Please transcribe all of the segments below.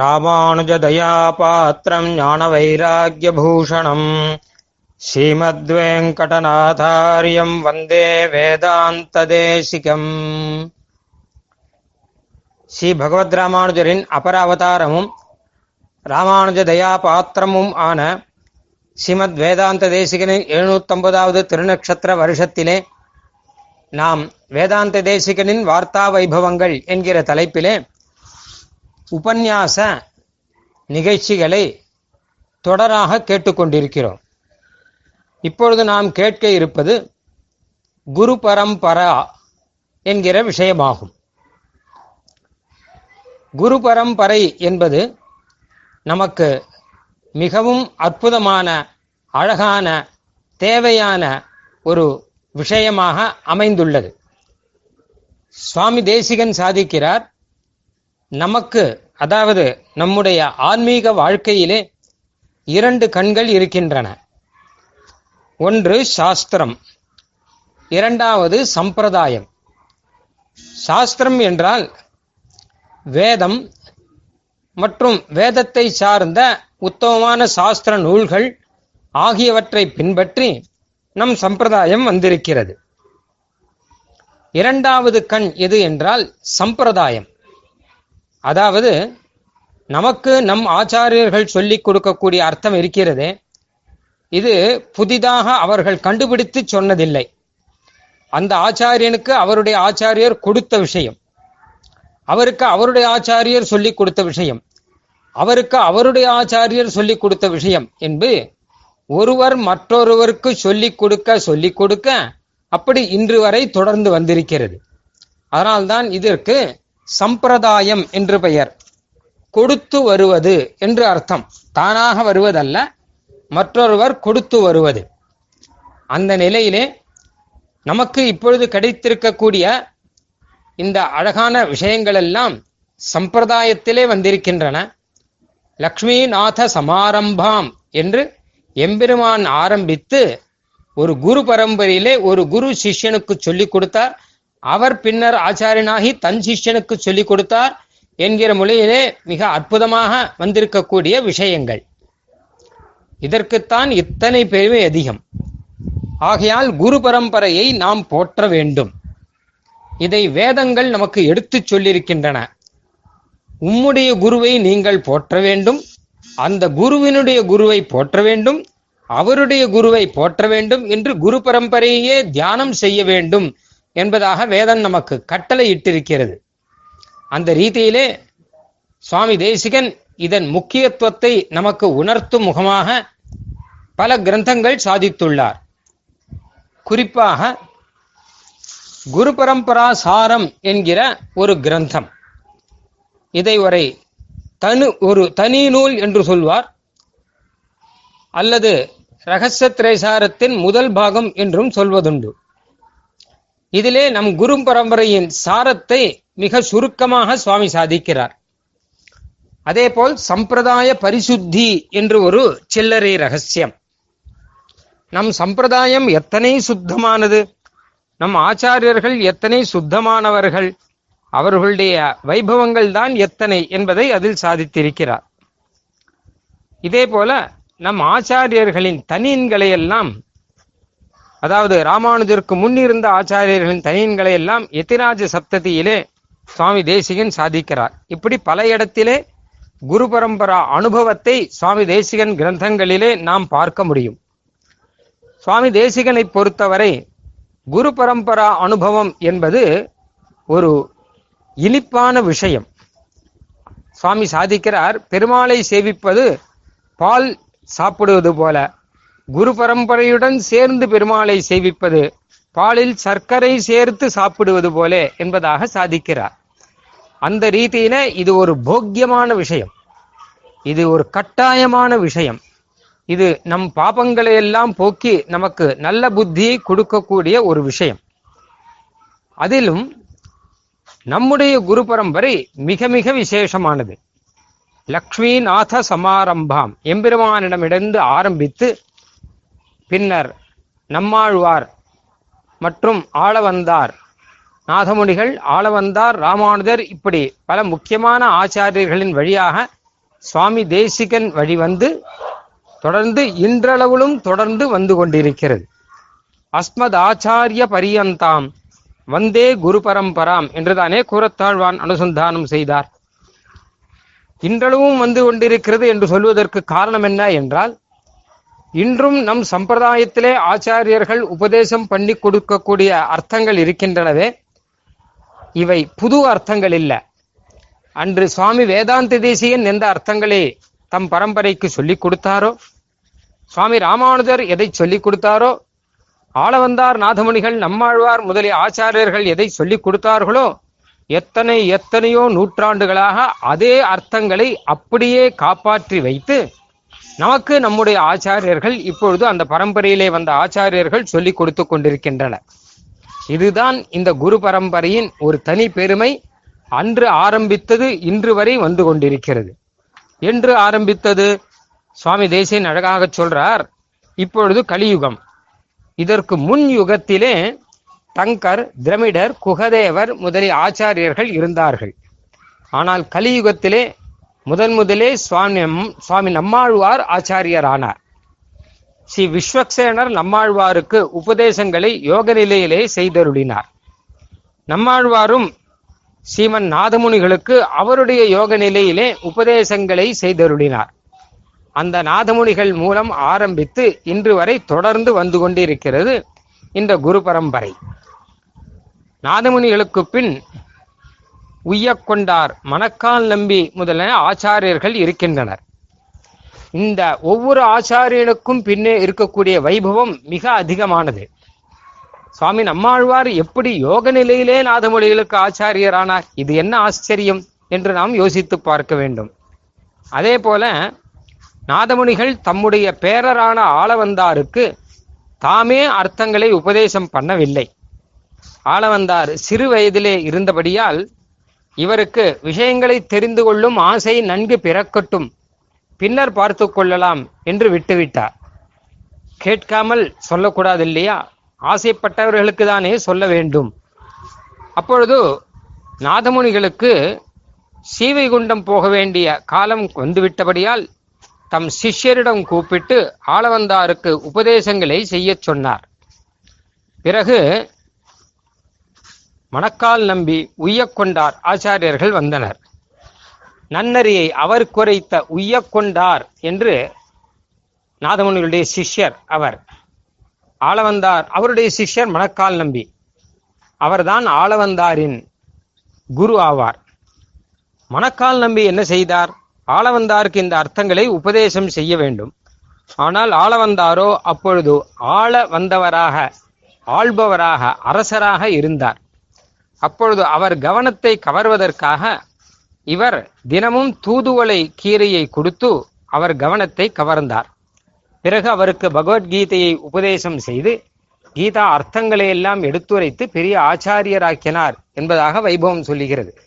ராமானுஜதயாபாத்திரம் ஞானவைராக்கியபூஷணம். ஸ்ரீமத்வேங்கடநாதாரியம் வந்தே வேதாந்ததேசிகம். ஸ்ரீ பகவத் ராமானுஜரின் அபர அவதாரமும் ராமானுஜ தயாபாத்திரமும் ஆன ஸ்ரீமத் வேதாந்த தேசிகனின் எழுநூத்தொன்பதாவது திருநக்ஷத்திர வருஷத்திலே நாம் வேதாந்த தேசிகனின் வார்த்தா வைபவங்கள் என்கிற தலைப்பிலே உபன்யாச நிகழ்ச்சிகளை தொடராக கேட்டுக்கொண்டிருக்கிறோம். இப்பொழுது நாம் கேட்க இருப்பது குரு பரம்பரா என்கிற விஷயமாகும். குரு பரம்பரை என்பது நமக்கு மிகவும் அற்புதமான அழகான தேவையான ஒரு விஷயமாக அமைந்துள்ளது. சுவாமி தேசிகன் சாதிக்கிறார் நமக்கு அதாவது நம்முடைய ஆன்மீக வாழ்க்கையிலே இரண்டு கண்கள் இருக்கின்றன. ஒன்று சாஸ்திரம் இரண்டாவது சம்பிரதாயம். சாஸ்திரம் என்றால் வேதம் மற்றும் வேதத்தை சார்ந்த உத்தமமான சாஸ்திர நூல்கள் ஆகியவற்றை பின்பற்றி நம் சம்பிரதாயம் வந்திருக்கிறது. இரண்டாவது கண் எது என்றால் சம்பிரதாயம். அதாவது நமக்கு நம் ஆச்சாரியர்கள் சொல்லிக் கொடுக்கக்கூடிய அர்த்தம் இருக்கிறது இது புதிதாக அவர்கள் கண்டுபிடித்து சொன்னதில்லை. அந்த ஆச்சாரியனுக்கு அவருடைய ஆச்சாரியர் கொடுத்த விஷயம். அவருக்கு அவருடைய ஆச்சாரியர் சொல்லிக் கொடுத்த விஷயம். அவருக்கு அவருடைய ஆச்சாரியர் சொல்லிக் கொடுத்த விஷயம் என்பது ஒருவர் மற்றொருவருக்கு சொல்லிக் கொடுக்க சொல்லிக் கொடுக்க அப்படி இன்று வரை தொடர்ந்து வந்திருக்கிறது. அதனால்தான் இதற்கு சம்பிரதாயம் என்று பெயர். கொடுத்து வருவது என்று அர்த்தம். தானாக வருவதல்ல மற்றொருவர் கொடுத்து வருவது. அந்த நிலையிலே நமக்கு இப்பொழுது கிடைத்திருக்கக்கூடிய இந்த அழகான விஷயங்கள் எல்லாம் சம்பிரதாயத்திலே வந்திருக்கின்றன. லக்ஷ்மிநாத சமாரம்பாம் என்று எம்பெருமான் ஆரம்பித்து ஒரு குரு பரம்பரையிலே ஒரு குரு சிஷ்யனுக்கு சொல்லிக் கொடுத்தார். அவர் பின்னர் ஆச்சாரியனாகி தன் சிஷ்யனுக்கு சொல்லிக் கொடுத்தார் என்கிற மொழியிலே மிக அற்புதமாக வந்திருக்கக்கூடிய விஷயங்கள். இதற்குத்தான் இத்தனை பெருமை அதிகம். ஆகையால் குரு பரம்பரையை நாம் போற்ற வேண்டும். இதை வேதங்கள் நமக்கு எடுத்துச் சொல்லியிருக்கின்றன. உம்முடைய குருவை நீங்கள் போற்ற வேண்டும். அந்த குருவினுடைய குருவை போற்ற வேண்டும். அவருடைய குருவை போற்ற வேண்டும் என்று குரு பரம்பரையே தியானம் செய்ய வேண்டும். என்பதாக வேதம் நமக்கு கட்டளை இட்டிருக்கிறது. அந்த ரீதியிலே சுவாமி தேசிகன் இதன் முக்கியத்துவத்தை நமக்கு உணர்த்தும் முகமாக பல கிரந்தங்கள் சாதித்துள்ளார். குறிப்பாக குரு பரம்பரா சாரம் என்கிற ஒரு கிரந்தம். இதை வரை தனு ஒரு தனி நூல் என்று சொல்வார். அல்லது ரகசிய திரைசாரத்தின் முதல் பாகம் என்றும் சொல்வதுண்டு. இதிலே நம் குரு பரம்பரையின் சாரத்தை மிக சுருக்கமாக சுவாமி சாதிக்கிறார். அதே போல் சம்பிரதாய பரிசுத்தி என்று ஒரு சில்லறை ரகசியம். நம் சம்பிரதாயம் எத்தனை சுத்தமானது? நம் ஆச்சாரியர்கள் எத்தனை சுத்தமானவர்கள்? அவர்களுடைய வைபவங்கள் தான் எத்தனை என்பதை அதில் சாதித்திருக்கிறார். இதே போல நம் ஆச்சாரியர்களின் தனியன்களை எல்லாம் அதாவது ராமானுஜருக்கு முன்னிருந்த ஆச்சாரியர்களின் தனியன்களை எல்லாம் எத்திராஜ சப்ததியிலே சுவாமி தேசிகன் சாதிக்கிறார். இப்படி பல இடத்திலே குரு பரம்பரா அனுபவத்தை சுவாமி தேசிகன் கிரந்தங்களிலே நாம் பார்க்க முடியும். சுவாமி தேசிகனை பொறுத்தவரை குரு பரம்பரா அனுபவம் என்பது ஒரு இனிப்பான விஷயம். சுவாமி சாதிக்கிறார் பெருமாளை சேவிப்பது பால் சாப்பிடுவது போல. குரு பரம்பரையுடன் சேர்ந்து பெருமாளை சேவிப்பது பாலில் சர்க்கரை சேர்த்து சாப்பிடுவது போலே என்பதாக சாதிக்கிறார். அந்த ரீதியில இது ஒரு போக்கியமான விஷயம். இது ஒரு கட்டாயமான விஷயம். இது நம் பாபங்களை எல்லாம் போக்கி நமக்கு நல்ல புத்தியை கொடுக்கக்கூடிய ஒரு விஷயம். அதிலும் நம்முடைய குரு பரம்பரை மிக மிக விசேஷமானது. லக்ஷ்மிநாத சமாரம்பாம். எம்பெருமானிடமிருந்து ஆரம்பித்து பின்னர் நம்மாழ்வார் மற்றும் ஆளவந்தார். நாதமுனிகள் ஆளவந்தார் ராமானுஜர் இப்படி பல முக்கியமான ஆச்சாரியர்களின் வழியாக சுவாமி தேசிகன் வழி வந்து தொடர்ந்து இன்றளவிலும் தொடர்ந்து வந்து கொண்டிருக்கிறது. அஸ்மத் ஆச்சாரிய பரியந்தாம் வந்தே குரு பரம்பராம் என்றுதானே கூறத்தாழ்வான் அனுசந்தானம் செய்தார். இன்றளவும் வந்து கொண்டிருக்கிறது என்று சொல்வதற்கு காரணம் என்ன என்றால் இன்றும் நம் சம்பிரதாயத்திலே ஆச்சாரியர்கள் உபதேசம் பண்ணி கொடுக்கக்கூடிய அர்த்தங்கள் இருக்கின்றனவே. இவை புது அர்த்தங்கள் இல்லை. அன்று சுவாமி வேதாந்த தேசியன் எந்த அர்த்தங்களை தம் பரம்பரைக்கு சொல்லிக் கொடுத்தாரோ சுவாமி ராமானுஜர் எதை சொல்லிக் கொடுத்தாரோ ஆளவந்தார் நாதமணிகள் நம்மாழ்வார் முதலிய ஆச்சாரியர்கள் எதை சொல்லிக் கொடுத்தார்களோ எத்தனை எத்தனையோ நூற்றாண்டுகளாக அதே அர்த்தங்களை அப்படியே காப்பாற்றி வைத்து நமக்கு நம்முடைய ஆச்சாரியர்கள் இப்பொழுது அந்த பரம்பரையிலே வந்த ஆச்சாரியர்கள் சொல்லிக் கொடுத்து கொண்டிருக்கின்றனர். இதுதான் இந்த குரு பரம்பரையின் ஒரு தனி பெருமை. அன்று ஆரம்பித்தது இன்று வரை வந்து கொண்டிருக்கிறது. என்று ஆரம்பித்தது? சுவாமி தேசியன் அழகாக சொல்றார் இப்பொழுது கலியுகம். இதற்கு முன் யுகத்திலே தங்கர் திரமிடர் குகதேவர் முதலிய ஆச்சாரியர்கள் இருந்தார்கள். ஆனால் கலியுகத்திலே முதன் முதலே சுவாமி சுவாமி நம்மாழ்வார் ஆச்சாரியர் ஆனார் ஸ்ரீ விஸ்வக்சேனர் நம்மாழ்வாருக்கு உபதேசங்களை யோக நிலையிலே செய்தருளினார். நம்மாழ்வாரும் ஸ்ரீமன் நாதமுனிகளுக்கு அவருடைய யோக நிலையிலே உபதேசங்களை செய்தருளினார். அந்த நாதமுனிகள் மூலம் ஆரம்பித்து இன்று வரை தொடர்ந்து வந்து கொண்டிருக்கிறது இந்த குரு பரம்பரை. நாதமுனிகளுக்கு பின் உய்யக்கொண்டார். மணக்கால் நம்பி முதலான ஆச்சாரியர்கள் இருக்கின்றனர். இந்த ஒவ்வொரு ஆச்சாரியனுக்கும் பின்னே இருக்கக்கூடிய வைபவம் மிக அதிகமானது. சுவாமி நம்மாழ்வார் எப்படி யோக நிலையிலே நாதமொழிகளுக்கு ஆச்சாரியரானார்? இது என்ன ஆச்சரியம் என்று நாம் யோசித்து பார்க்க வேண்டும். அதே போல நாதமுனிகள் தம்முடைய பேரரான ஆளவந்தாருக்கு தாமே அர்த்தங்களை உபதேசம் பண்ணவில்லை. ஆளவந்தார் சிறு வயதிலே இருந்தபடியால் இவருக்கு விஷயங்களை தெரிந்து கொள்ளும் ஆசை நன்கு பிறக்கட்டும். பின்னர் பார்த்து கொள்ளலாம் என்று விட்டுவிட்டார். கேட்காமல் சொல்லக்கூடாது இல்லையா ஆசைப்பட்டவர்களுக்கு தானே சொல்ல வேண்டும். அப்பொழுது நாதமுனிகளுக்கு சீவைகுண்டம் போக வேண்டிய காலம் வந்துவிட்டபடியால் தம் சிஷ்யரிடம் கூப்பிட்டு ஆளவந்தாருக்கு உபதேசங்களை செய்யச் சொன்னார். பிறகு மணக்கால் நம்பி உய்யக்கொண்டார் ஆச்சாரியர்கள் வந்தனர். நன்னறியை அவர் குறைத்த உய்யக்கொண்டார் என்று நாதமுனிகளுடைய சிஷ்யர் அவர் ஆளவந்தார். அவருடைய சிஷ்யர் மணக்கால் நம்பி. அவர்தான் ஆளவந்தாரின் குரு ஆவார். மணக்கால் நம்பி என்ன செய்தார்? ஆளவந்தாருக்கு இந்த அர்த்தங்களை உபதேசம் செய்ய வேண்டும். ஆனால் ஆளவந்தாரோ அப்பொழுது ஆள வந்தவராக ஆள்பவராக அரசராக இருந்தார். அப்பொழுது அவர் கவனத்தை கவர்வதற்காக இவர் தினமும் தூதுவளை கீரையை கொடுத்து அவர் கவனத்தை கவர்ந்தார். பிறகு அவருக்கு பகவத்கீதையை உபதேசம் செய்து கீதா அர்த்தங்களை எல்லாம் எடுத்துரைத்து பெரிய ஆச்சாரியராக்கினார் என்பதாக வைபவம் சொல்லுகிறது.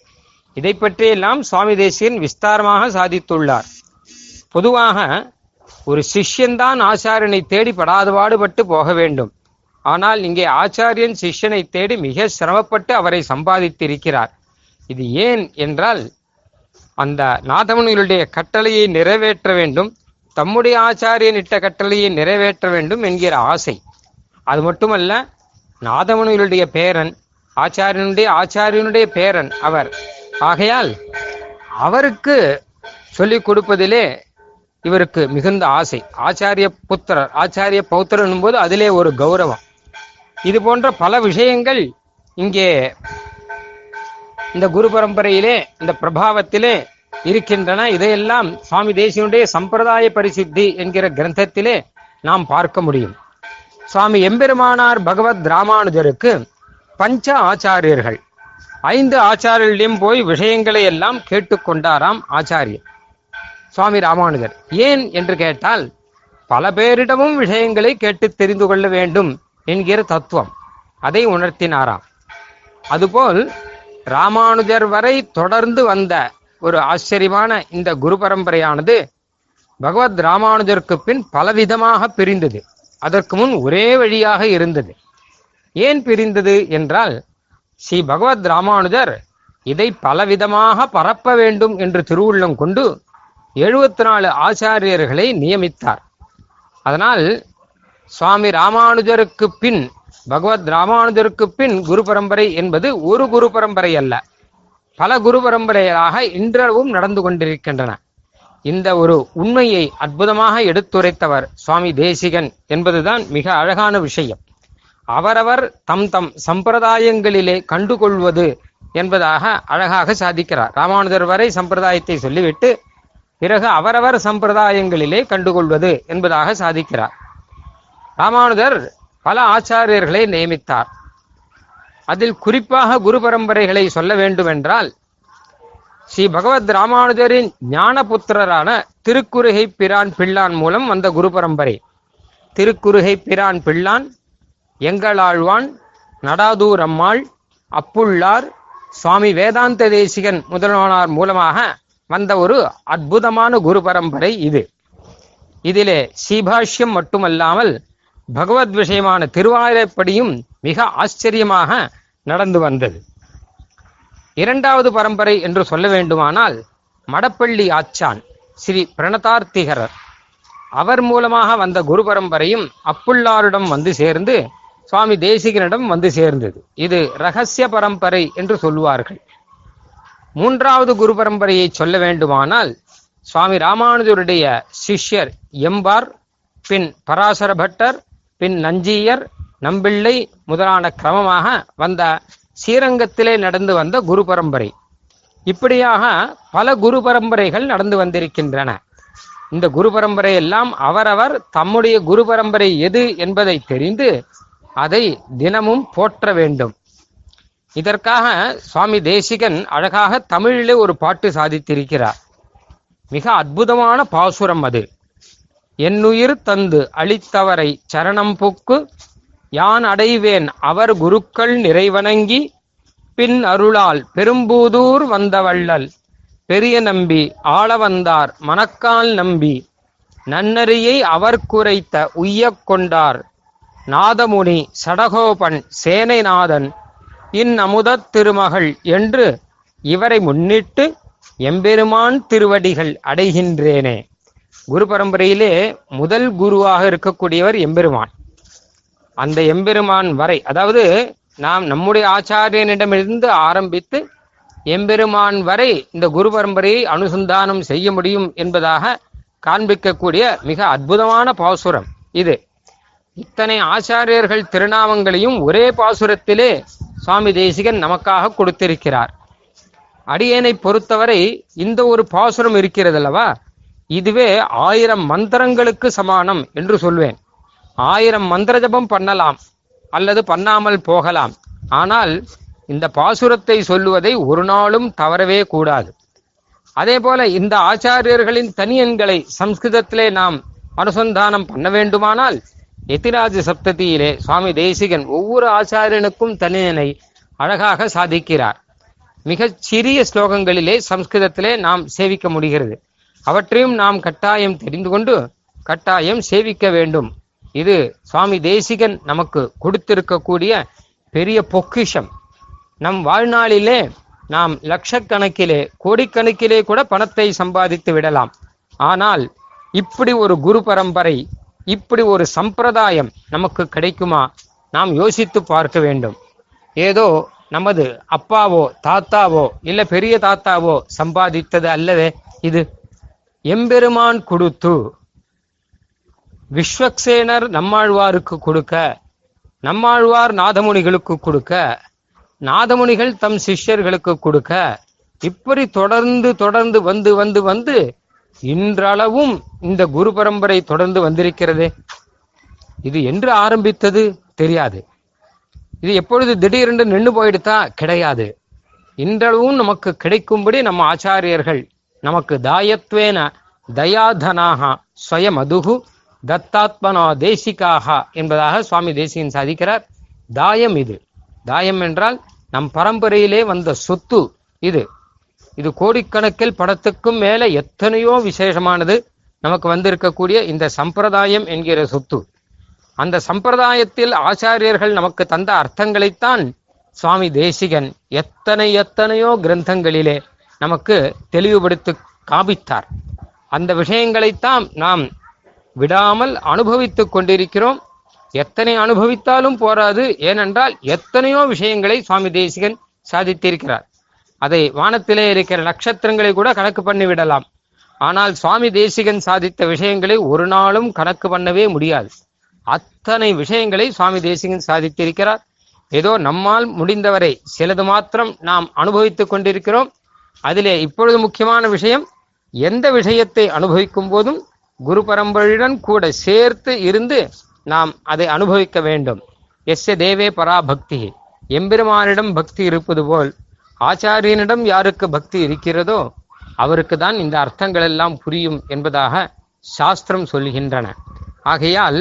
இதை பற்றியெல்லாம் சுவாமி தேசியன் விஸ்தாரமாக சாதித்துள்ளார். பொதுவாக ஒரு சிஷ்யன்தான் ஆச்சாரியனை தேடி படாது பாடுபட்டு போக வேண்டும். ஆனால் இங்கே ஆச்சாரியன் சிஷ்யனை தேடி மிக சிரமப்பட்டு அவரை சம்பாதித்திருக்கிறார். இது ஏன் என்றால் அந்த நாதமுனிகளுடைய கட்டளையை நிறைவேற்ற வேண்டும் தம்முடைய ஆச்சாரியன் இட்ட கட்டளையை நிறைவேற்ற வேண்டும் என்கிற ஆசை. அது மட்டுமல்ல நாதமுனிகளுடைய பேரன் ஆச்சாரியனுடைய ஆச்சாரியனுடைய பேரன் அவர். ஆகையால் அவருக்கு சொல்லிக் கொடுப்பதிலே இவருக்கு மிகுந்த ஆசை. ஆச்சாரிய புத்திரர் ஆச்சாரிய பௌத்திரன் போது அதிலே ஒரு கௌரவம். இது போன்ற பல விஷயங்கள் இங்கே இந்த குரு பரம்பரையிலே இந்த பிரபாவத்திலே இருக்கின்றன. இதையெல்லாம் சுவாமி தேசியனுடைய சம்பிரதாய பரிசுத்தி என்கிற கிரந்தத்திலே நாம் பார்க்க முடியும். சுவாமி எம்பெருமானார் பகவத் ராமானுஜருக்கு பஞ்ச ஆச்சாரியர்கள். ஐந்து ஆச்சாரியர்களையும் போய் விஷயங்களை எல்லாம் கேட்டுக்கொண்டாராம் ஆச்சாரியர் சுவாமி ராமானுஜர். ஏன் என்று கேட்டால் பல பேரிடமும் விஷயங்களை கேட்டு தெரிந்து கொள்ள வேண்டும். என்கிற தத்துவம். அதை உணர்த்தினாராம். அதுபோல் ராமானுஜர் வரை தொடர்ந்து வந்த ஒரு ஆச்சரியமான இந்த குரு பரம்பரையானது பகவத் ராமானுஜருக்கு பின் பலவிதமாக பிரிந்தது. அதற்கு முன் ஒரே வழியாக இருந்தது. ஏன் பிரிந்தது என்றால் ஸ்ரீ பகவத் ராமானுஜர் இதை பலவிதமாக பரப்ப வேண்டும் என்று திருவுள்ளம் கொண்டு எழுபத்தி நாலு ஆச்சாரியர்களை நியமித்தார். அதனால் சுவாமி ராமானுஜருக்கு பின் பகவத் ராமானுஜருக்கு பின் குரு பரம்பரை என்பது ஒரு குரு பரம்பரை அல்ல. பல குரு பரம்பரைகளாக இன்றளவும் நடந்து கொண்டிருக்கின்றன. இந்த ஒரு உண்மையை அற்புதமாக எடுத்துரைத்தவர் சுவாமி தேசிகன் என்பதுதான் மிக அழகான விஷயம். அவரவர் தம் தம் சம்பிரதாயங்களிலே கண்டுகொள்வது என்பதாக அழகாக சாதிக்கிறார். ராமானுஜர் வரை சம்பிரதாயத்தை சொல்லிவிட்டு பிறகு அவரவர் சம்பிரதாயங்களிலே கண்டுகொள்வது என்பதாக சாதிக்கிறார். ராமானுஜர் பல ஆச்சாரியர்களை நியமித்தார். அதில் குறிப்பாக குரு பரம்பரைகளை சொல்ல வேண்டுமென்றால் ஸ்ரீ பகவத் ராமானுஜரின் ஞானபுத்திரரான திருக்குறுகை பிரான் பிள்ளான் மூலம் வந்த குரு பரம்பரை. திருக்குறுகை பிரான் பிள்ளான் எங்களாழ்வான் நடாதூர் அம்மாள் அப்புள்ளார் சுவாமி வேதாந்த தேசிகன் முதல்வனார் மூலமாக வந்த ஒரு அற்புதமான குரு பரம்பரை இது. இதிலே சீபாஷ்யம் மட்டுமல்லாமல் பகவத் விஷயமான திருவாயிரப்படியும் மிக ஆச்சரியமாக நடந்து வந்தது. இரண்டாவது பரம்பரை என்று சொல்ல வேண்டுமானால் மடப்பள்ளி ஆச்சான் ஸ்ரீ பிரணதார்த்திகரர். அவர் மூலமாக வந்த குரு பரம்பரையும் அப்புள்ளாரிடம் வந்து சேர்ந்து சுவாமி தேசிகனிடம் வந்து சேர்ந்தது. இது ரகசிய பரம்பரை என்று சொல்லுவார்கள். மூன்றாவது குரு பரம்பரையை சொல்ல வேண்டுமானால் சுவாமி ராமானுஜருடைய சிஷ்யர் எம்பார் பின் பராசர பட்டர் பின் நஞ்சியர் நம்பிள்ளை முதலான கிரமமாக வந்த ஸ்ரீரங்கத்திலே நடந்து வந்த குரு பரம்பரை. இப்படியாக பல குரு பரம்பரைகள் நடந்து வந்திருக்கின்றன. இந்த குரு பரம்பரை எல்லாம் அவரவர் தம்முடைய குரு பரம்பரை எது என்பதை தெரிந்து அதை தினமும் போற்ற வேண்டும். இதற்காக சுவாமி தேசிகன் அழகாக தமிழிலே ஒரு பாட்டு சாதித்திருக்கிறார். மிக அற்புதமான பாசுரம் அது. என்னுயிர் தந்து அளித்தவரை சரணம் புக்கு யான் அடைவேன் அவர் குருக்கள் நிறைவணங்கி பின் அருளால் பெரும்பூதூர் வந்தவள்ளல். பெரிய நம்பி ஆள வந்தார் மணக்கால் நம்பி. நன்னறியை அவர் குறைத்த உய்யக் கொண்டார். நாதமுனி சடகோபன் சேனைநாதன் இந்நமுதத் திருமகள் என்று இவரை முன்னிட்டு எம்பெருமான் திருவடிகள் அடைகின்றேனே. குரு பரம்பரையிலே முதல் குருவாக இருக்கக்கூடியவர் எம்பெருமான். அந்த எம்பெருமான் வரை அதாவது நாம் நம்முடைய ஆச்சாரியனிடமிருந்து ஆரம்பித்து எம்பெருமான் வரை இந்த குரு பரம்பரையை அனுசந்தானம் செய்ய முடியும் என்பதாக காண்பிக்கக்கூடிய மிக அற்புதமான பாசுரம் இது. இத்தனை ஆச்சாரியர்கள் திருநாமங்களையும் ஒரே பாசுரத்திலே சுவாமி தேசிகன் நமக்காக கொடுத்திருக்கிறார். அடியேனை பொறுத்தவரை இந்த ஒரு பாசுரம் இருக்கிறது அல்லவா இதுவே ஆயிரம் மந்திரங்களுக்கு சமானம் என்று சொல்வேன். ஆயிரம் மந்திர ஜபம் பண்ணலாம் அல்லது பண்ணாமல் போகலாம். ஆனால் இந்த பாசுரத்தை சொல்லுவதை ஒரு நாளும் தவறவே கூடாது. அதே போல இந்த ஆச்சாரியர்களின் தனியன்களை சம்ஸ்கிருதத்திலே நாம் அனுசந்தானம் பண்ண வேண்டுமானால் எத்திராஜ சப்ததியிலே சுவாமி தேசிகன் ஒவ்வொரு ஆச்சாரியனுக்கும் தனியனை அழகாக சாதிக்கிறார். மிகச் சிறிய ஸ்லோகங்களிலே சம்ஸ்கிருதத்திலே நாம் சேவிக்க முடிகிறது. அவற்றையும் நாம் கட்டாயம் தெரிந்து கொண்டு கட்டாயம் சேவிக்க வேண்டும். இது சுவாமி தேசிகன் நமக்கு கொடுத்திருக்கக்கூடிய பெரிய பொக்கிஷம். நம் வாழ்நாளிலே நாம் லட்சக்கணக்கிலே கோடிக்கணக்கிலே கூட பணத்தை சம்பாதித்து விடலாம். ஆனால் இப்படி ஒரு குரு பரம்பரை இப்படி ஒரு சம்பிரதாயம் நமக்கு கிடைக்குமா? நாம் யோசித்து பார்க்க வேண்டும். ஏதோ நமது அப்பாவோ தாத்தாவோ இல்ல பெரிய தாத்தாவோ சம்பாதித்தது அல்லவே இது எம்பெருமான் கொடுத்து விஸ்வக்சேனர் நம்மாழ்வாருக்கு கொடுக்க நம்மாழ்வார் நாதமுனிகளுக்கு கொடுக்க நாதமுனிகள் தம் சிஷ்யர்களுக்கு கொடுக்க இப்படி தொடர்ந்து தொடர்ந்து வந்து வந்து வந்து இன்றளவும் இந்த குரு பரம்பரை தொடர்ந்து வந்திருக்கிறதே. இது என்று ஆரம்பித்தது தெரியாது. இது எப்பொழுது திடீரென்று நின்று போயிடுதா கிடையாது. இன்றளவும் நமக்கு கிடைக்கும்படி நம்ம ஆச்சாரியர்கள் நமக்கு தாயத்வேன தயாதனாக ஸ்வயமதுகு தத்தாத்மனோ தேசிகாக என்பதாக சுவாமி தேசிகன் சாதிக்கிறார். தாயம் இது. தாயம் என்றால் நம் பரம்பரையிலே வந்த சொத்து இது. இது கோடிக்கணக்கில் படத்துக்கும் மேல எத்தனையோ விசேஷமானது நமக்கு வந்திருக்கக்கூடிய இந்த சம்பிரதாயம் என்கிற சொத்து. அந்த சம்பிரதாயத்தில் ஆச்சாரியர்கள் நமக்கு தந்த அர்த்தங்களைத்தான் சுவாமி தேசிகன் எத்தனை எத்தனையோ கிரந்தங்களிலே நமக்கு தெளிவுபடுத்தி காபித்தார் அந்த விஷயங்களைத்தான் நாம் விடாமல் அனுபவித்து கொண்டிருக்கிறோம். எத்தனை அனுபவித்தாலும் போராது. ஏனென்றால் எத்தனையோ விஷயங்களை சுவாமி தேசிகன் சாதித்திருக்கிறார். அதை வானத்திலே இருக்கிற நட்சத்திரங்களை கூட கணக்கு பண்ணி விடலாம். ஆனால் சுவாமி தேசிகன் சாதித்த விஷயங்களை ஒரு நாளும் கணக்கு பண்ணவே முடியாது. அத்தனை விஷயங்களை சுவாமி தேசிகன் சாதித்திருக்கிறார். ஏதோ நம்மால் முடிந்தவரை சிலது மாத்திரம் நாம் அனுபவித்துக் கொண்டிருக்கிறோம். அதிலே இப்பொழுது முக்கியமான விஷயம் எந்த விஷயத்தை அனுபவிக்கும் போதும் குரு பரம்பரையுடன் கூட சேர்த்து இருந்து நாம் அதை அனுபவிக்க வேண்டும். எஸ்ய தேவே பராபக்தி எம்பெருமானிடம் பக்தி இருப்பது போல் ஆச்சாரியனிடம் யாருக்கு பக்தி இருக்கிறதோ அவருக்கு தான் இந்த அர்த்தங்கள் எல்லாம் புரியும் என்பதாக சாஸ்திரம் சொல்கின்றன. ஆகையால்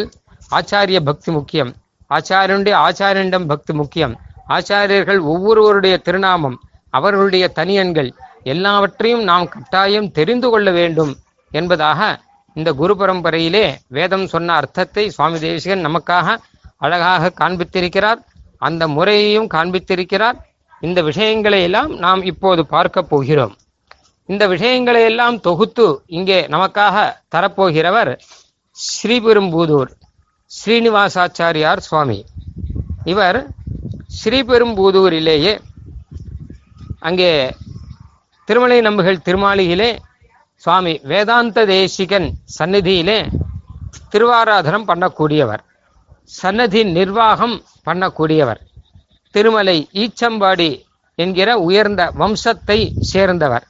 ஆச்சாரிய பக்தி முக்கியம். ஆச்சாரியனுடைய ஆச்சாரியனிடம் பக்தி முக்கியம். ஆச்சாரியர்கள் ஒவ்வொருவருடைய திருநாமம் அவர்களுடைய தனியன்கள் எல்லாவற்றையும் நாம் கட்டாயம் தெரிந்து கொள்ள வேண்டும் என்பதாக இந்த குரு பரம்பரையிலே வேதம் சொன்ன அர்த்தத்தை சுவாமி தேசிகன் நமக்காக அழகாக காண்பித்திருக்கிறார். அந்த முறையையும் காண்பித்திருக்கிறார். இந்த விஷயங்களை எல்லாம் நாம் இப்போது பார்க்க போகிறோம். இந்த விஷயங்களை எல்லாம் தொகுத்து இங்கே நமக்காக தரப்போகிறவர் ஸ்ரீபெரும்பூதூர் ஸ்ரீனிவாசாச்சாரியார் சுவாமி. இவர் ஸ்ரீபெரும்பூதூரிலேயே அங்கே திருமலை நம்புகள் திருமாளியிலே சுவாமி வேதாந்த தேசிகன் சந்நிதியிலே திருவாராதனம் பண்ணக்கூடியவர். சன்னதி நிர்வாகம் பண்ணக்கூடியவர். திருமலை ஈச்சம்பாடி என்கிற உயர்ந்த வம்சத்தை சேர்ந்தவர்.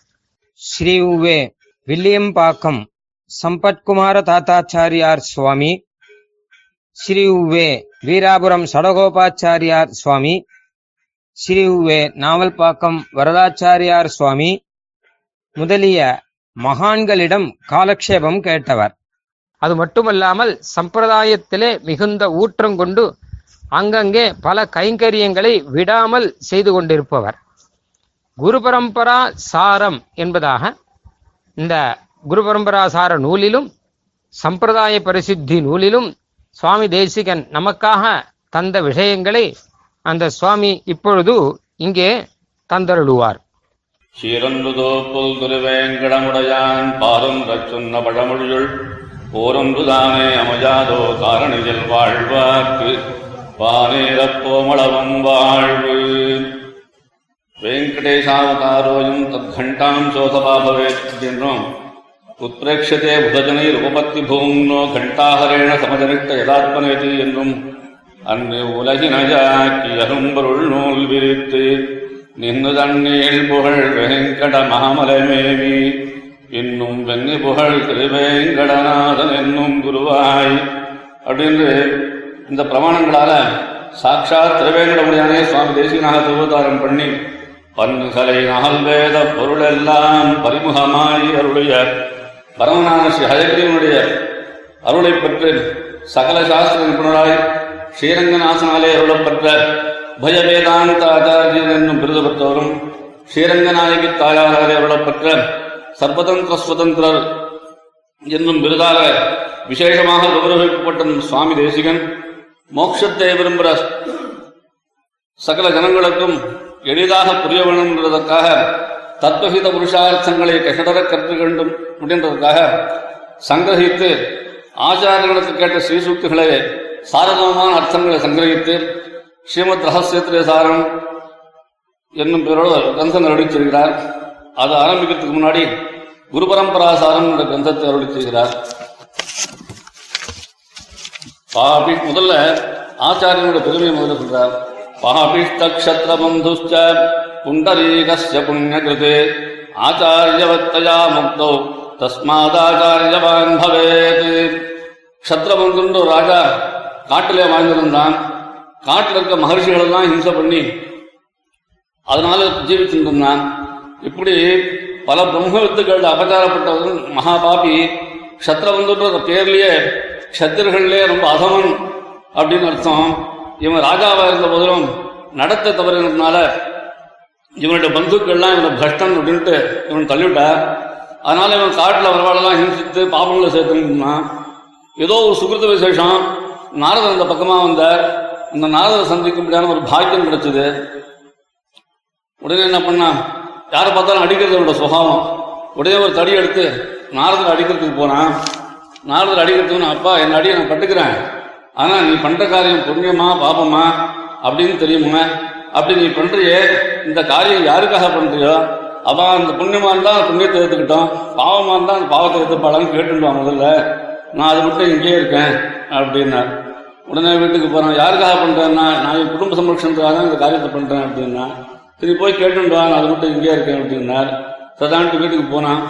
ஸ்ரீ உவே வில்லியம்பாக்கம் சம்பத்குமார தாத்தாச்சாரியார் சுவாமி. ஸ்ரீ உவே வீராபுரம் சடகோபாச்சாரியார் சுவாமி. ஸ்ரீ உவே நாவல்பாக்கம் வரதாச்சாரியார் சுவாமி. முதலிய மகான்களிடம் காலக்ஷேபம் கேட்டவர். அது மட்டுமல்லாமல் சம்பிரதாயத்திலே மிகுந்த ஊற்றம் கொண்டு அங்கங்கே பல கைங்கரியங்களை விடாமல் செய்து கொண்டிருப்பவர். குரு பரம்பரா சாரம் என்பதாக இந்த குரு பரம்பரா சார நூலிலும் சம்பிரதாய பரிசுத்தி நூலிலும் சுவாமி தேசிகன் நமக்காக தந்த விஷயங்களை அந்த சுவாமி இப்பொழுது இங்கே தந்தருளுவார். சீரந்துதோப்புல் திருவேங்கடமுடையான் பாரொன்ற ரச்சுன்ன பழமொழியுள் போரொன்றுதானே அமையாதோ காரணியில் வாழ்வார்க்கு வானேரப்போமளவும் வாழ்வு. வெங்கடேசாவதாரோயம் தத்கண்டாம் சோதபா என்றும். உத்பிரேட்சதே புதஜனைர் உபபத்தி பூங்னோ கண்டாகரேண சமஜனிட்ட யதாத்மனேதி என்றும் அன்று உலகினஜாக்கி அரும்பொருள் நூல் விரித்து நின்று தண்ணீள் புகழ் வெங்கட மாமலமேவி. இன்னும் வெங்கு புகழ் திருவேங்கடநாதன் என்னும் குருவாய். அப்படின்னு இந்த பிரமாணங்களால சாட்சாத் திருவேங்கடமுடியானே சுவாமி தேசிகனாக திருவதாரம் பண்ணி பன்கலை நகல் பொருள் எல்லாம் பரிமுகமாய் அருளிய பரமநாத ஸ்ரீ ஹயக்ரீவனுடைய அருளை பெற்று சகல சாஸ்திர நிபுணராய் ஸ்ரீரங்கநாசனாலே அருளப்பெற்ற பய வேதாந்த ஆச்சாரியன் என்னும் விருது பெற்றவரும் ஸ்ரீரங்கநாயகி தாயாராக அருளப்பெற்ற சர்வதந்திர சுதந்திரர் என்னும் விருதாக விசேஷமாக கௌரவிக்கப்பட்ட சுவாமி தேசிகன் மோட்சத்தை விரும்புகிற சகல ஜனங்களுக்கும் எளிதாக புரிய வேண்டும்ன்றதற்காக தத்துவஹித புருஷார்த்தங்களை கஷடர கற்றுக்கொண்டும் அப்படின்றதற்காக சங்கிரகித்து ஆச்சாரியர்களுக்கு கேட்ட ஸ்ரீசூக்திகளை சாரதமான அர்த்தங்களை சங்கிரகித்து ஸ்ரீமத் ரகசியத்திலே சாரம் என்னும் பெயரோடு கிரந்தம் அருளி அது ஆரம்பிக்கிறதுக்கு முன்னாடி குரு பரம்பராசாரம் என்ற கிரந்தத்தை அருளிச்சிருக்கிறார் பாபி முதல்ல ஆச்சாரியனோட பெருமையை முதல்ல சொல்றார். பாபிஷ்டக்ஷத்ர பந்துஷ்ட புண்டரீகஸ்ய புண்ணியகிருதே ஆச்சாரியவத்தையா முக்தோ தஸ்மாதாச்சாரியவான் பவேத். க்ஷத்ரபந்துன்ற ஒரு ராஜா காட்டிலே வாழ்ந்திருந்தான். காட்டில் இருக்க மகர்ஷிகள் எல்லாம் ஹிம்சை பண்ணி அதனால ஜீவிச்சுட்டு இப்படி பல பிரம்ம வித்துக்கள் அபச்சாரப்பட்டவன் மகாபாபி சத்ரவந்துன்ற பேர்லயே க்ஷத்திரர்கள்லயே ரொம்ப அதமன் அப்படின்னு அர்த்தம். இவன் ராஜாவா இருந்த போதிலும் நடத்த தவறினதுனால இவனுடைய பந்துக்கள்லாம் இவனை பஷ்டன் அப்படின்ட்டு இவன் தள்ளிவிட்டார் அதனால இவன் காட்டில் வரவாடெல்லாம் ஹிம்சித்து பாபங்களை சேர்த்துனான் ஏதோ ஒரு சுகிருத விசேஷம். நாரதன் அந்த பக்கமா வந்தார். அந்த நாரதரை சந்திக்கும்படியான ஒரு பாக்கியம் கிடைச்சது. உடனே என்ன பண்ணா யாரை பார்த்தாலும் அடிக்கிறது அவனோட சுபாவம். உடனே ஒரு தடி எடுத்து நாரதர் அடிக்கிறதுக்கு போனான். நாரதர் அடிக்கிறதுக்கு நான், அப்பா என் அடியை நான் பட்டுக்கிறேன். ஆனா நீ பண்ற காரியம் புண்ணியமா பாபமா அப்படின்னு தெரியுமா? அப்படி நீ பண்றியே இந்த காரியம் யாருக்காக பண்றியோ? அவன் அந்த புண்ணியமா இருந்தா புண்ணியத்தை எடுத்துக்கிட்டோம் பாவமா இருந்தா அந்த பாவத்தை எடுத்துப்பாளான்னு கேட்டுருவான் முதல்ல நான் அது மட்டும் இங்கேயே இருக்கேன் அப்படின்னா உடனே வீட்டுக்கு போறான் யாருக்காக பண்றேன்னா நான் என் குடும்ப சம்ரட்சணத்துக்காக தான் இந்த காரியத்தை பண்றேன் அப்படின்னா சரி போய் கேட்டுட்டு வா நான் அது மட்டும் இங்கேயே இருக்கேன் அப்படின்னார். சதான்ட்டு வீட்டுக்கு போனான்.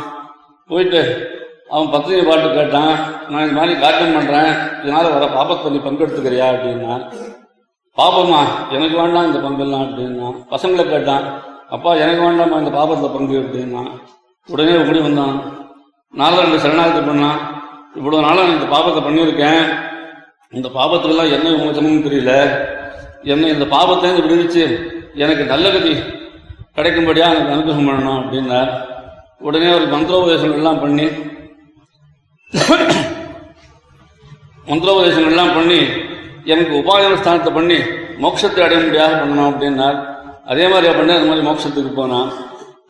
போயிட்டு அவன் பத்திரிகை பாட்டு கேட்டான். நான் இந்த மாதிரி காரியம் பண்றேன். இதனால வர பாப்பத்தை நீ பங்கெடுத்துக்கிறியா அப்படின்னா பாப்பமா எனக்கு வேண்டாம் இந்த பங்கெல்லாம் அப்படின்னா பசங்களை கேட்டான் அப்பா எனக்கு வேண்டாமா இந்த பாப்பத்தில் பங்கு அப்படின்னா உடனே ஓடி வந்தான். நாலு ரெண்டு சரணாகத்தை பண்ணான். இவ்வளவு நாளாக நான் இந்த பாப்பத்தை பண்ணியிருக்கேன். இந்த பாபத்துக்கெல்லாம் என்ன விமோசனம்னு தெரியல. என்ன இந்த பாபத்தை விடுவிச்சு எனக்கு நல்ல கதி கிடைக்கும்படியா எனக்கு அனுகிரகம் பண்ணணும் அப்படின்னார். உடனே ஒரு மந்திரோபதேசங்கள்லாம் பண்ணி மந்திரோபதேசங்கள்லாம் பண்ணி எனக்கு உபாயன ஸ்தானத்தை பண்ணி மோட்சத்தை அடைய முடியாத பண்ணணும் அப்படின்னார். அதே மாதிரி பண்ணி அது மாதிரி மோட்சத்துக்கு போனான்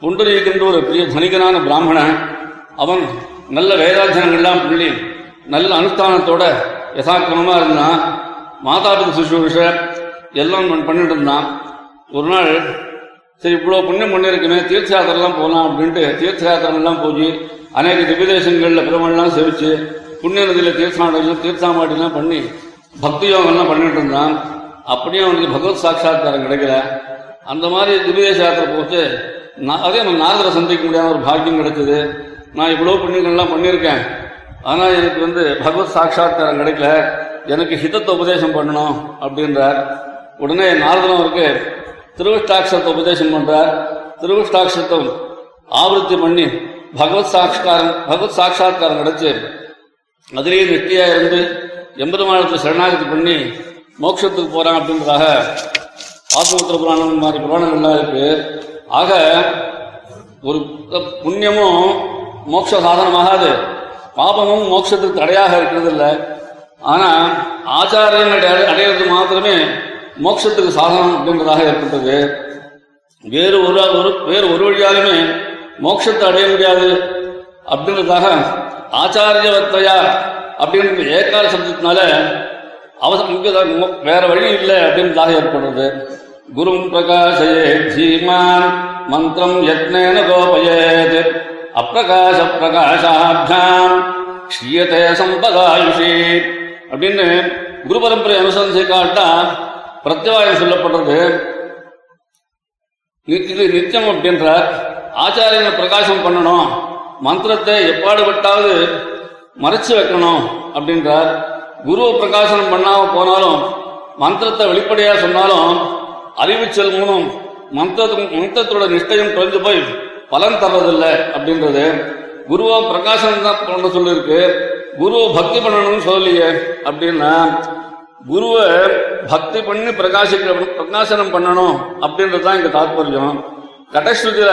புண்டரீகன்ற ஒரு பெரிய தனிகனான பிராமணன் அவன் நல்ல வேதாச்சனங்கள்லாம் பண்ணி நல்ல அனுஷ்டானத்தோட யசாக்கிரமமாக இருந்தான் மாதாபித சுசுஷ எல்லாம் பண்ணிட்டு இருந்தான் ஒரு நாள் சரி இவ்வளோ புண்ணியம் பண்ணியிருக்குமே தீர்த்த யாத்திரைலாம் போகலாம் அப்படின்ட்டு தீர்த்த யாத்திரைலாம் போய் அநேக திவ்யதேசங்களில் பிரமெல்லாம் செவிச்சு புண்ணிய நதியில் தீர்த்தாடலாம் தீர்த்தாமாட்டிலாம் பண்ணி பக்தி யோகம்லாம் பண்ணிட்டு இருந்தான். அப்படியே அவனுக்கு பகவத் சாட்சாத்காரம் கிடைக்கல. அந்த மாதிரி திவ்யதேச யாத்திரை போச்சு நான் அதே நம்ம நாரதரை சந்திக்க முடியாத ஒரு பாக்கியம் கிடைச்சது நான் இவ்வளோ புண்ணியங்கள்லாம் பண்ணியிருக்கேன். ஆனால் எனக்கு வந்து பகவத் சாட்சாத்காரம் கிடைக்கல. எனக்கு ஹிதத்தை உபதேசம் பண்ணணும் அப்படின்றார். உடனே நாரதனம் இருக்கு திருவிஷ்டாட்சத்தை உபதேசம் பண்றார். திருவிஷ்டாட்சத்தம் ஆவருத்தி பண்ணி பகவத் சாட்சாரம் பகவத் சாட்சாத்காரம் கிடைச்சு அதிலேயே வெற்றியா இருந்து எம்பெருமானத்தை சரணாகதி பண்ணி மோட்சத்துக்கு போறான் அப்படின்றதாக ஆத்மோத்திர புராணம் மாதிரி புராணங்கள்லாம் இருக்கு. ஆக ஒரு புண்ணியமும் மோட்ச சாதனமாகாது. பாபமும் மோட்சத்துக்கு தடையாக இருக்கிறது இல்லை ஆனா ஆச்சாரியங்கள் அடையிறது மாத்திரமே மோட்சத்துக்கு சாதனம் அப்படின்றதாக ஏற்பட்டது. வேறு ஒரு ஒரு வேறு ஒரு வழியாலுமே மோட்சத்தை அடைய முடியாது அப்படின்றதாக ஆச்சாரியவத்தையா அப்படின்ற ஏக்கால சப்தத்தினால அவசரம் வேற வழி இல்லை அப்படின்றதாக ஏற்படுறது. குரும் பிரகாசயே தீமான் மந்திரம் யத்னேன கோபயேத் அப்பிரகாச பிரகாசாபியாம். க்ஷீயதே சம்பதாயுஷி. அப்படின்னு குரு பரம்பரை அனுசரிச்சு காட்டா பிரத்யவாயம் சொல்லப்படுறது. இது நித்தியம் அப்படின்றார் ஆச்சாரியனை பிரகாசம் பண்ணணும். மந்திரத்தை எப்பாடுபட்டாவது மறைச்சு வைக்கணும் அப்படின்றார். குருவை பிரகாசனம் பண்ணாம போனாலும் மந்திரத்தை வெளிப்படையா சொன்னாலும் அறிவு மூலம் மந்திரத்து மந்திரத்தோட நிஷ்டையும் குறைஞ்சு போய் பலன் தர்றதில்லை அப்படின்றது குருவை பிரகாசனம் தான் பண்ண சொல்லியிருக்கு. குருவை பக்தி பண்ணணும்னு சொல்லலையே அப்படின்னா குருவை பக்தி பண்ணி பிரகாசிக்க பிரகாசனம் பண்ணணும் அப்படின்றது தான் இங்க தாற்பயம் கடஸ்ருதியில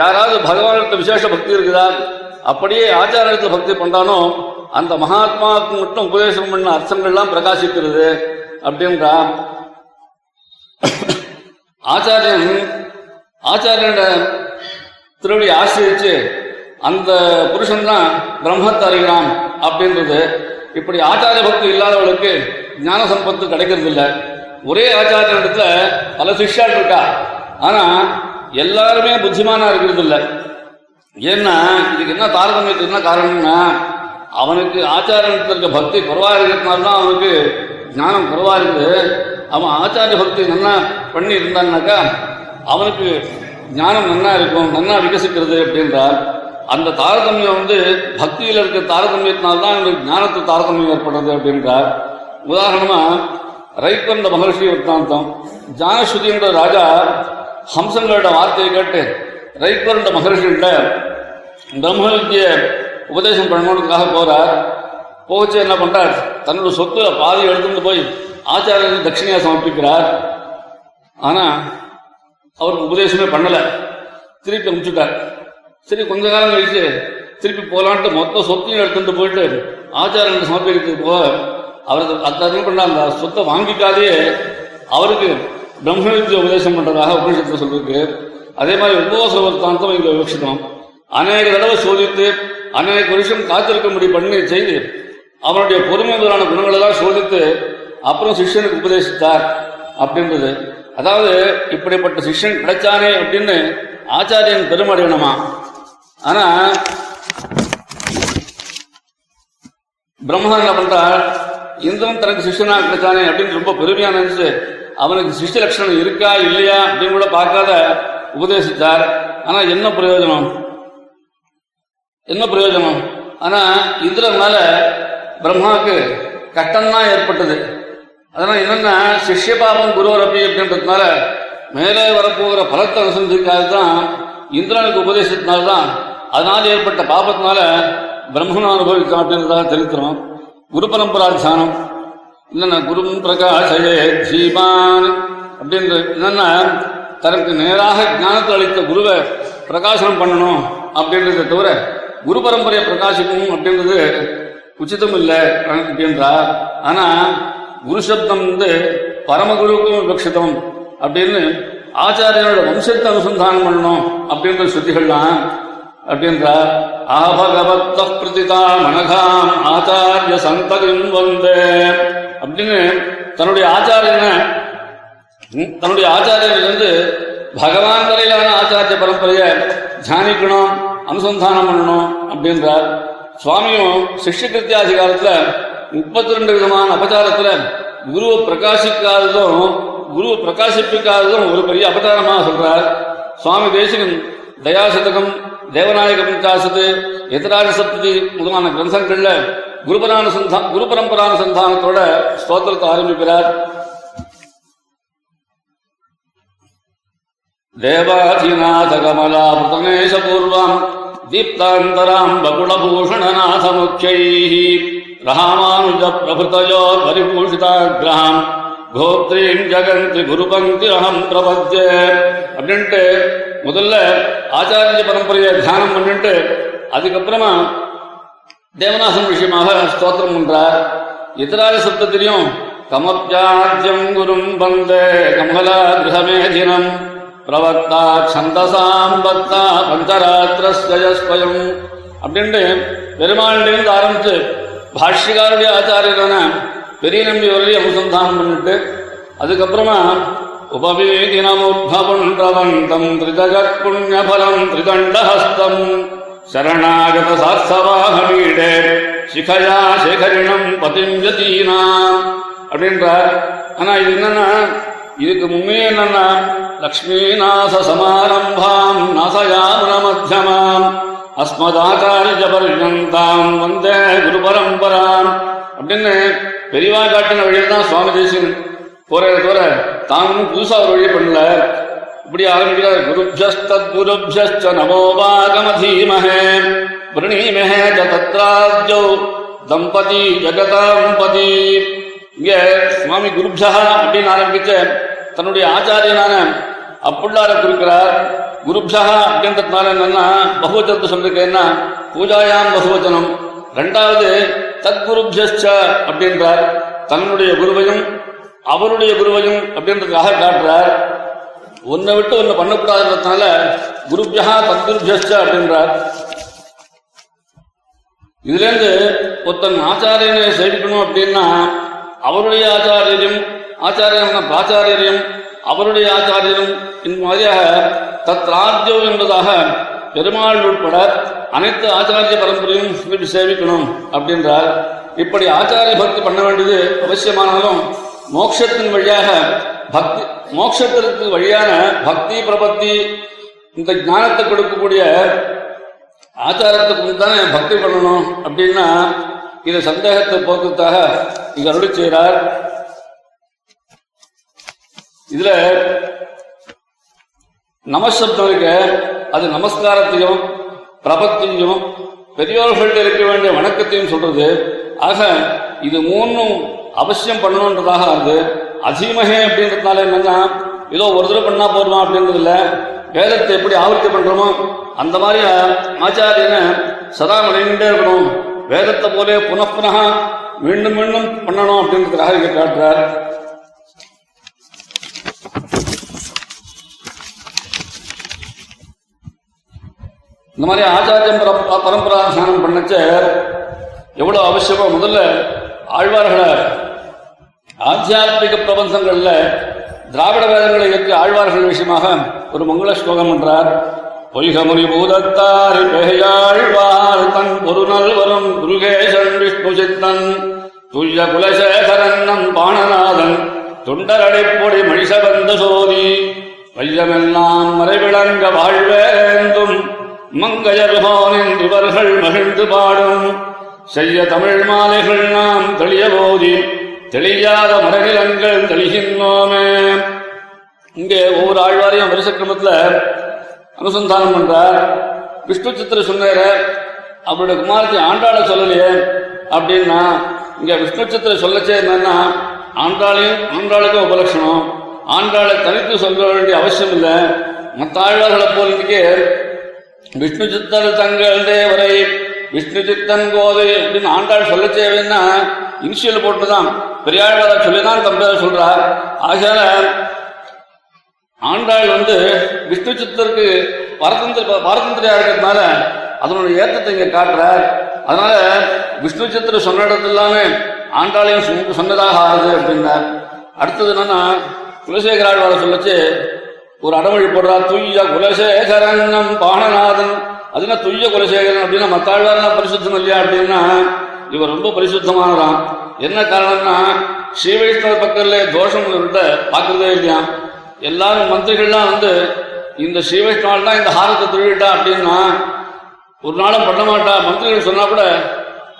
யாராவது பகவானிடத்துல விசேஷ பக்தி இருக்குதா? அப்படியே ஆச்சாரத்தில் பக்தி பண்ணானோ அந்த மகாத்மாவுக்கு மட்டும் உபதேசம் பண்ண அர்த்தங்கள்லாம் பிரகாசிக்கிறது அப்படின்றா. ஆச்சாரியன் ஆச்சாரியனோட திருவடி ஆசிரியச்சு அந்த புருஷன் தான் பிரம்மத்தை அறிகிறான் அப்படின்றது. இப்படி ஆச்சாரிய பக்தி இல்லாதவளுக்கு ஞான சம்பத்து கிடைக்கிறது இல்லை ஒரே ஆச்சாரியனிடத்துல பல சிஷ்யால் இருக்கா? ஆனா எல்லாருமே புத்திமானா இருக்கிறது இல்லை ஏன்னா இதுக்கு என்ன தாரதமியத்துக்கு என்ன காரணம்னா அவனுக்கு ஆச்சாரியத்தில் இருக்க பக்தி குறைவா இருக்கிறதுனால தான் அவனுக்கு ஞானம் குறைவா இருக்குது. அவன் ஆச்சாரிய பக்தி நல்லா பண்ணி இருந்தான்னாக்கா அவனுக்கு ஞானம் நன்னா இருக்கும் நன்னா விகசிக்கிறது அப்படின்றார். அந்த தாரதமியம் வந்து பக்தியில் இருக்க தாரதமியத்தினால்தான் எங்களுக்கு ஞானத்து தாரதமியம் ஏற்படுறது அப்படின்றார். உதாரணமா ரைக்கந்த மகர்ஷி வృత్తాந்தம் ஜானஸ்ருதின்ற ராஜா ஹம்சங்களோட வார்த்தையை கேட்டு ரைக்கரண்ட மகர்ஷிகிட்ட பிரம்மவித்திய உபதேசம் பண்ணணுன்றதுக்காக போறார். போச்சு என்ன பண்றார்? தன்னோட சொத்துல பாதி எடுத்துட்டு போய் ஆச்சாரியன் தட்சிணையா சமர்ப்பிக்கிறார். ஆனா அவருக்கு உபதேசமே பண்ணல. திருப்பி அமுச்சுட்டார். சரி கொஞ்ச காலம் கழிச்சு திருப்பி போலான்ட்டு மொத்த சொத்தையும் எடுத்துட்டு போயிட்டு ஆச்சாரங்க சமர்ப்பிக்கிறதுக்கு போக அவருக்கு அத்தனை பண்ண அந்த சொத்தை வாங்கிக்காதே அவருக்கு பிரம்ம வித்ய உபதேசம் பண்றதாக உபநிஷத்துல சொல்லிருக்கு. அதே மாதிரி உபவாச வர்த்தாந்தம் இங்க விவக்ஷிதம் அநேக தடவை சோதித்து அநேக வருஷம் காத்திருக்கும்படி பண்ணி செய்து அவனுடைய பொறுமை முதலான குணங்களெல்லாம் சோதித்து அப்புறம் சிஷ்யனுக்கு உபதேசித்தார் அப்படின்றது. அதாவது இப்படிப்பட்ட சிஷ்யன் கிடைச்சானே அப்படின்னு ஆச்சாரியன் பெருமடையணுமா? ஆனா பிரம்மா என்ன பண்றார்? இந்திரன் தனக்கு சிஷ்யனா கிடைச்சானே அப்படின்னு ரொம்ப பெருமையா நினைச்சு அவனுக்கு சிஷ்ய லட்சணம் இருக்கா இல்லையா அப்படின்னு கூட பார்க்காத உபதேசித்தார். ஆனா என்ன பிரயோஜனம்? என்ன பிரயோஜனம்? ஆனா இந்திரன் மேல பிரம்மாவுக்கு கட்டம்தான் ஏற்பட்டது. அதனால என்னன்னா சிஷ்ய பாபம் குருவரப்பி அப்படின்றதுனால மேலே வரப்போகிற பலத்தை அனுசரிக்காக தான் இந்திரனுக்கு உபதேசத்தினால்தான் அதனால் ஏற்பட்ட பாபத்தினால பிரம்மன் அனுபவிக்கும் அப்படின்றதாக தெரிவிக்கிறோம் குரு பரம்பராத்தியானம் என்னென்ன குரு பிரகாசயே தீபான் அப்படின்ற என்னன்னா தனக்கு நேராக ஞானத்தை அளித்த குருவை பிரகாசனம் பண்ணணும் அப்படின்றத தவிர குரு பரம்பரையை பிரகாசிக்கணும் அப்படின்றது உச்சிதம் இல்லை அப்படின்றார். ஆனா குரு சப்தம் வந்து பரமகுருக்கும் விபக்ஷிதம் அப்படின்னு ஆச்சாரியனோட வம்சத்தை அனுசந்தானம் பண்ணணும் அப்படின்ற ஸ்ருதிகள்லாம் அப்படின்றார் ஆபகவத்த பிரதிதா மனகாம் ஆச்சாரிய சந்ததியும் வந்து அப்படின்னு தன்னுடைய ஆச்சாரியனை தன்னுடைய ஆச்சாரியனிலிருந்து பகவான் வரையிலான ஆச்சாரிய பரம்பரையை தியானிக்கணும் அனுசந்தானம் பண்ணணும் அப்படின்றார். சுவாமியும் சிஷ்ய கிருத்தியாதிகாரத்துல முப்பத்தி ரெண்டு விதமான அபச்சாரத்துல குருவை பிரகாசிக்காததும் குருவை பிரகாசிப்பிக்காததும் ஒரு பெரிய அபச்சாரமாக சொல்றார். சுவாமி தேசிகன் தயாசதகம் தேவநாயக பஞ்சாசத்து எதிராஜ சப்தி முதலான கிரந்தங்கள்ல குருபரானுசந்தா குரு பரம்பரானுசந்தானத்தோட ஸ்தோத்திரத்தை ஆரம்பிக்கிறார். தேவாதிநாத கமலா பிரதமேஷ பூர்வம் दीप्तान्तराम् बकुलभूषणनाथमुख्यैः रामानुजप्रभृतयोर्परिभूषिताग्रहाम् கோத்ரீம் ஜகந்தி குருபங்கி அகம் பிரபத்ய அப்படின்ட்டு முதல்ல ஆச்சாரிய பரம்பரையை தியானம் பண்ணிட்டு அதுக்கப்புறமா தேவநாசம் விஷயமாக ஸ்தோத்திரம் பண்றார் எதிராக சப்தத்திலையும் கமப்யாஜ்யம் குரும் வந்தே கமலா கிரகமேதினம் பிரவக்தா சந்தசாம் பக்தா பஞ்சராத்திரஸ்வயம் அப்படின்ட்டு பெருமாளிலிருந்து ஆரம்பித்து பாஷ்யக்காருடைய ஆச்சாரியரான பெரிய நம்பி வரையும் அனுசந்தானம் பண்ணிட்டு அதுக்கப்புறமா உபவீதினமுத்பவன்றவந்தம் திரிஜகத் திரிதண்டஹஸ்தம் சரணாகத சாஸ்தவாகமீடே சிகயா சேகரிணம் பதிஞ்சதீனாம் அப்படின்றார். ஆனா இது என்னன்னா இதுக்கு முன்னே என்னன்னா லக்ஷ்மீநாச சமாரம்பாம் நாசயாமுன மத்தியமாம் அஸ்மதாச்சாரிய பர்யந்தாம் வந்தே குரு பரம்பராம் அப்படின்னு பெரியவா காட்டின வழியில் தான் சுவாமி தேசிகன் போறத தவிர தான் ஒன்றும் புதுசா ஒரு வழி பண்ணல. இப்படி ஆரம்பிக்கிறார் குருபியஸ்தத் குருபியஸ்ச நமோ வாகமதீமஹே பிரணீமஹே ச தத்ராஜ்யௌ தம்பதி ஜகதாம்பதி. இங்க சுவாமி குருபியா அப்படின்னு ஆரம்பிச்ச தன்னுடைய ஆச்சாரியனான அப்புள்ளார குறிக்கிறார். குருப்ஷா அப்படின்றதுனால என்னன்னா பகுவச்சனத்தை சொல்லிருக்கேன்னா பூஜாயாம் பகுவச்சனம் ரெண்டாவது தத்குருபியஸ்ச அப்படின்றார். தன்னுடைய குருவையும் அவருடைய குருவையும் அப்படின்றதுக்காக காட்டுறார். ஒன்னை விட்டு ஒன்னு பண்ணக்கூடாதுன்றதுனால குருபியா தத்குருபியஸ்ச அப்படின்றார். இதுலேருந்து ஒருத்தன் ஆச்சாரியனை சேவிக்கணும் அப்படின்னா அவருடைய ஆச்சாரியரும் ஆச்சாரியரான பிராச்சாரியரையும் அவருடைய ஆச்சாரியரும் இந்த மாதிரியாக தத்ராஜ்யம் என்பதாக பெருமாள் உட்பட அனைத்து ஆச்சாரிய பரம்பரையும் சேவிக்கணும் அப்படின்றார். இப்படி ஆச்சாரிய பக்தி பண்ண வேண்டியது அவசியமானாலும் மோட்சத்தின் வழியாக பக்தி மோட்சத்திற்கு வழியான பக்தி பிரபத்தி இந்த ஞானத்தை கொடுக்கக்கூடிய ஆச்சாரத்துக்கு தானே பக்தி பண்ணணும் அப்படின்னா இதை சந்தேகத்தை போக்குறதுக்காக இங்க அருளி செய்கிறார். இதுல நமசப்தம் இருக்க அது நமஸ்காரத்தையும் பிரபத்தையும் பெரியோர்கள்ட்ட இருக்க வேண்டிய வணக்கத்தையும் சொல்றது. ஆக இது மூணும் அவசியம் பண்ணணுன்றதாக அது அதிமகே அப்படின்றதுனால என்னன்னா ஏதோ ஒரு தடவை பண்ணா போதுமா அப்படின்றது இல்ல. வேதத்தை எப்படி ஆவர்த்தி பண்றோமோ அந்த மாதிரி ஆச்சாரியனை சதா நினைவுட்டே இருக்கணும். வேதத்தை போலே புனப்புனக மீண்டும் மீண்டும் பண்ணணும் அப்படின்றதுக்காக இங்க காட்டுறார். இந்த மாதிரி ஆச்சாரியம் பரம் பரம்பரா ஸ்நானம் பண்ணச்ச. எவ்வளவு அவசியமோ முதல்ல ஆழ்வார்களை ஆத்தியாத்மிக பிரபந்தங்கள்ல திராவிட வேதங்களை ஏற்று ஆழ்வார்கள் விஷயமாக ஒரு மங்கள ஸ்லோகம் என்றார் பொய்கமுனி பூதத்தாரி பெயாழ்வார் தன் பொருநல் வரும் குருகேசன் விஷ்ணு சித்தன் துய்ய குலசேகரன் நம் பாணநாதன் தொண்டரடைப்பொடி மணிசபந்த சோதி வையமெல்லாம் மறைவிளங்க வாழ்வேந்தும் மங்கையர்கோனின் என்றுவர்கள் மகிழ்ந்து பாடும். செய்ய தமிழ் மாலைகள் நாம் தெளிய போதி தெளியாத மரநிலங்கள் தெளிகின்றோமே. இங்கே ஒவ்வொரு ஆழ்வாரையும் வருஷக்கிரமத்துல அனுசந்தானம் பண்றார். விஷ்ணு சித்திர சொன்னார அவருடைய குமாரத்தை ஆண்டாள சொல்லலையே அப்படின்னா இங்க விஷ்ணு சித்திர சொல்லச்சே என்னன்னா ஆண்டாளையும் ஆண்டாளுக்கும் உபலட்சணம். ஆண்டாளை தனித்து சொல்ல வேண்டிய அவசியம் இல்லை. மற்ற ஆழ்வார்களை போல் இன்னைக்கு விஷ்ணு சித்தர் தங்கள் தேவரை விஷ்ணு சித்தன் கோதை அப்படின்னு ஆண்டாள் சொல்ல தேவைன்னா இனிஷியல் போட்டுதான் பெரியாழ்வார சொல்லிதான் தம்பியார் சொல்றார். ஆகியால ஆண்டாள் வந்து விஷ்ணு சித்தருக்கு பரதந்திர பாரதந்திரியா இருக்கிறதுனால அதனுடைய ஏற்றத்தை இங்க காட்டுறார். அதனால விஷ்ணு சித்திர சொன்ன இடத்துல எல்லாமே ஆண்டாளையும் சொன்ன- சொன்னதாக ஆகுது அப்படின்னார். அடுத்தது என்னன்னா குலசேகராழ்வார சொல்லச்சு ஒரு அடமொழி போடுறா துய்ய குலசேகரங்கம் பாணநாதன். அதுனா துய்ய குலசேகரன் அப்படின்னா மத்த பரிசுத்தம் இல்லையா அப்படின்னா இவர் ரொம்ப பரிசுத்தமானதான் என்ன காரணம்னா ஸ்ரீ வைஷ்ணவ பக்கத்துல தோஷம் இவர்கிட்ட பார்க்கறதே இல்லையா? எல்லாரும் மந்திரிகள்லாம் வந்து இந்த ஸ்ரீ வைஷ்ணவால் தான் இந்த ஹாரத்தை திருவிட்டா அப்படின்னா ஒரு நாளும் பண்ண மாட்டா. மந்திரிகள் சொன்னா கூட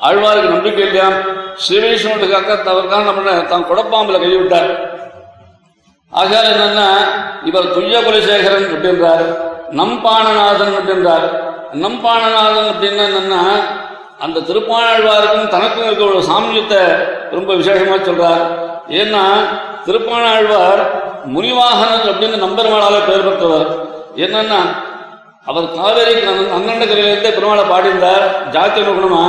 ஆழ்வாருக்கு நம்பிக்கை இல்லையா? ஸ்ரீ வைஷ்ணவத்துக்கு அக்கா தவறுக்காக நம்ம தான் குடப்பாம்புல கைவிட்டார் ஆகையால் என்னன்னா இவர் துய்ய குலசேகரன் அப்படின்றார் நம்பாணநாதன் அப்படின்றார். நம்பாணநாதன் அப்படின்னா என்னன்னா அந்த திருப்பாணாழ்வாருக்கும் தனக்கும் இருக்க ஒரு சாமியத்தை ரொம்ப விசேஷமா சொல்றார். ஏன்னா திருப்பாணாழ்வார் முனிவாகனன் அப்படின்னு நம்பெருமாளால பெயர் பெற்றவர். என்னன்னா அவர் காவேரி அண்ணண்டக்கரையிலிருந்தே பெருமாளை பாடியிருந்தார் ஜாத்திய குணமா.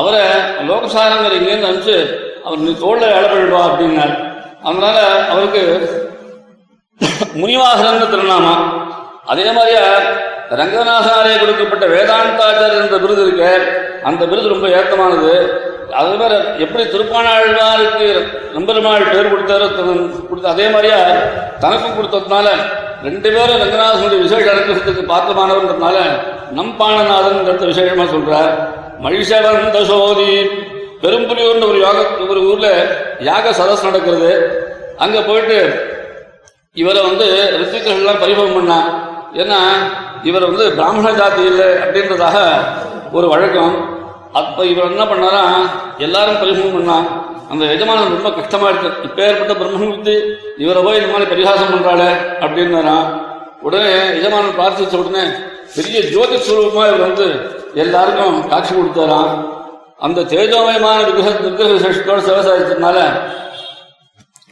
அவரை லோகசாரங்கர் இங்கேருந்து அனுப்பிச்சு அவர் நீ தோல்ல இழப்பிடுவா அப்படின்னார். அதனால அவருக்கு முனிவாகரன் திருநாமம். அதே மாதிரியா ரங்கநாதனாலே கொடுக்கப்பட்ட வேதாந்தாச்சாரியர் என்ற விருது இருக்கு. அந்த விருது ரொம்ப ஏத்தமானது அதே மாதிரி எப்படி திருப்பாணாழ்வாருக்கு நம்பெருமாள் பேர் கொடுத்தாரோ கொடுத்த அதே மாதிரியா தனக்கும் கொடுத்ததுனால ரெண்டு பேரும் ரங்கநாதனுடைய விசேஷ அனுகிரகத்துக்கு பாத்திரமானவன்றதுனால நம் பாணநாதன் விசேஷமா சொல்றார். மழிஷவந்த சோதி பெரும்புலியூர்னு ஒரு யாக ஒரு ஊர்ல யாக சதஸ் நடக்கிறது. அங்க போயிட்டு இவரை வந்து ரிஷிகர்கள்லாம் பரிபவம் பண்ணான் ஏன்னா இவர் வந்து பிராமண ஜாதி இல்லை அப்படின்றதாக ஒரு வழக்கம். அப்ப இவர் என்ன பண்ணாரா எல்லாரும் பரிபவம் பண்ணான் அந்த எஜமானன் ரொம்ப கஷ்டமா இருக்கு. இப்ப ஏற்பட்ட பிரம்மன் வித்து இவரை போய் இந்த மாதிரி பரிகாசம் பண்றாளே அப்படின்னாராம் உடனே எஜமானன் பிரார்த்திச்ச உடனே பெரிய ஜோதி சுரூபமா இவர் வந்து எல்லாருக்கும் காட்சி கொடுத்தாராம். அந்த தேஜோமயமான விக்கிரக விக்கிரக விசேஷத்தோடு சிவசாரிச்சதுனால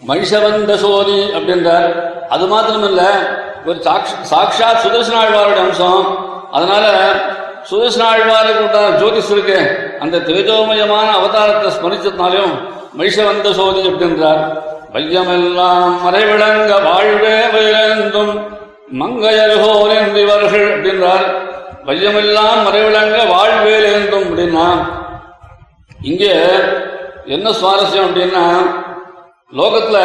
மகிஷவந்த சோதி அப்படின்றார். அது மாத்திரமில்ல ஒரு சாக்ஷ- சாக்ஷாத் சுதர்சன அம்சம். அதனால சுதர்சனாழ்வாருக்கு உண்டான ஜோதிஷ் இருக்கு. அந்த தேஜோமயமான அவதாரத்தை ஸ்மரிச்சதுனாலையும் மகிஷவந்த சோதி அப்படின்றார். வையமெல்லாம் மறைவிளங்க வாழ்வே வயலென்றும் மங்கையர்கோல் என்றிவர்கள் அப்படின்றார். வையமெல்லாம் மறைவிளங்க வாழ்வேலேந்தும் அப்படின்னா இங்கே என்ன சுவாரஸ்யம் அப்படின்னா லோகத்துல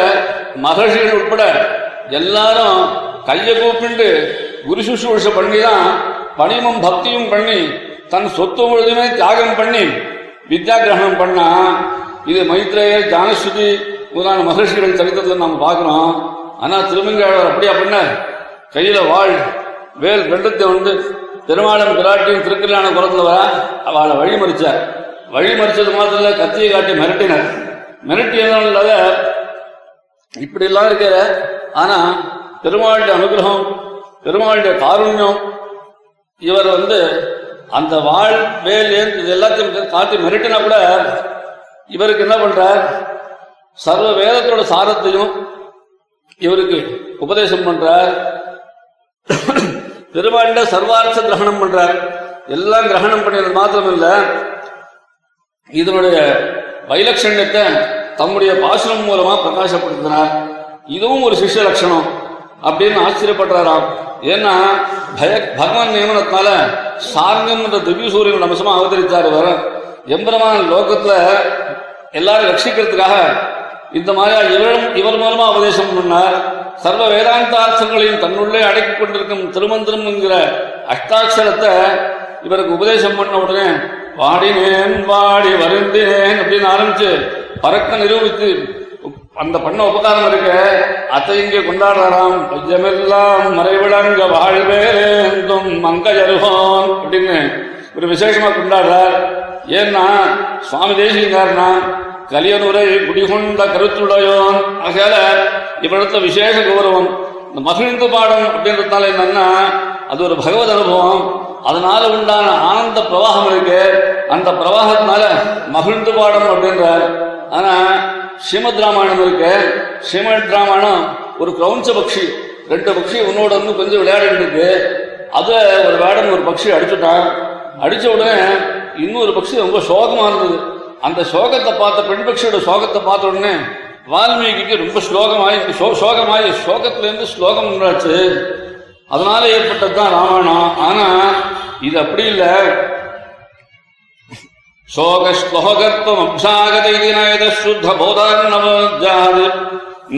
மகர்ஷிகள் உட்பட எல்லாரும் கையை கூப்பிண்டு குரு சுஷ்ரூஷ பண்ணி தான் பணிவும் பக்தியும் பண்ணி தன் சொத்து முழுதுமே தியாகம் பண்ணி வித்யா கிரகணம் பண்ணா இது மைத்ரேய ஜானஸ்ருதி முதலான மகர்ஷிகள் சரித்திரத்தில் நாம் பார்க்கிறோம். ஆனா திருமங்கையாளர் அப்படியா பண்ண கையில வாழ் வேல் ரெண்டத்தை வந்து திருமாளம் பிராட்டியும் திருக்கல்யாண குரத்துல வர அவளை வழிமறிச்சார். வழிமறிச்சது மாத்திரம் மாத்திர கத்தியை காட்டி மிரட்டினர். மிரட்டியதும் இல்லாத இப்படி எல்லாம் இருக்கிற ஆனா பெருமாளுடைய அனுகிரகம் பெருமாளுடைய காருண்யம் இவர் வந்து அந்த வாழ் வேல் ஏன் இது எல்லாத்தையும் காட்டி மிரட்டினா கூட இவருக்கு என்ன பண்றார்? சர்வ வேதத்தோட சாரத்தையும் இவருக்கு உபதேசம் பண்றார். பெருமாண்ட சர்வார்த்த கிரகணம் பண்றார். எல்லாம் கிரகணம் பண்ணியது மாத்திரம் இல்லை இதனுடைய வைலட்சண்யத்தை தம்முடைய பாசனம் மூலமா பிரகாசப்படுத்தினார். இதுவும் ஒரு சிஷ்ய லட்சணம் அப்படின்னு ஆச்சரியப்படுறாராம் ஏன்னா பய பகவான் நியமனத்தால சார்கம் என்ற திவ்ய சூரியன் அம்சமா அவதரித்தார் வர எம்பெருமான் லோகத்துல எல்லாரும் ரட்சிக்கிறதுக்காக இந்த மாதிரி இவரும் இவர் மூலமா உபதேசம் பண்ணார். சர்வ வேதாந்தார்த்தங்களையும் தன்னுள்ளே அடக்கிக் கொண்டிருக்கும் திருமந்திரம் என்கிற அஷ்டாட்சரத்தை இவருக்கு உபதேசம் பண்ண உடனே வாடினேன் வாடி வருந்தேன் அப்படின்னு ஆரம்பிச்சு பறக்க நிரூபித்து அந்த பண்ண உபகாரம் இருக்க அதை இங்கே கொண்டாடுறாராம். பையமெல்லாம் மறைவிடங்க மங்கஜ மங்கஜருகோன் அப்படின்னு ஒரு விசேஷமா கொண்டாடுறார். ஏன்னா சுவாமி தேசியங்காரனா கலியனுரை குடிகொண்ட கருத்துடையோன் ஆகையால இவரிடத்துல விசேஷ கௌரவம் இந்த மகிழ்ந்து பாடம் அப்படின்றதுனால என்னன்னா அது ஒரு பகவத் அனுபவம். அதனால உண்டான ஆனந்த பிரவாகம் இருக்கு. அந்த பிரவாகத்தினால மகிழ்ந்து பாடம் அப்படின்றார் ஆனா ஸ்ரீமத் ராமாயணம் இருக்கு. ஸ்ரீமத் ராமாயணம் ஒரு கிரௌஞ்ச பக்ஷி. ரெண்டு பக்ஷி உன்னோட வந்து கொஞ்சம் விளையாடிட்டு இருக்கு. அது ஒரு வேடன் ஒரு பக்ஷி அடிச்சுட்டான். அடிச்ச உடனே இன்னொரு பக்ஷி ரொம்ப சோகமா இருந்தது. அந்த சோகத்தை பார்த்த பெண் பக்ஷியோட சோகத்தை பார்த்த உடனே வால்மீகிக்கு ரொம்ப ஸ்லோகமாயி சோ- சோகமாயி சோகத்திலேருந்து ஸ்லோகம் உண்டாச்சு. அதனால ஏற்பட்டதுதான் ராமாயணம். ஆனா இது அப்படி இல்லை. சோகஸ்லோகத்துவம் அப்சாகதை சுத்த போதான்னவோஜாது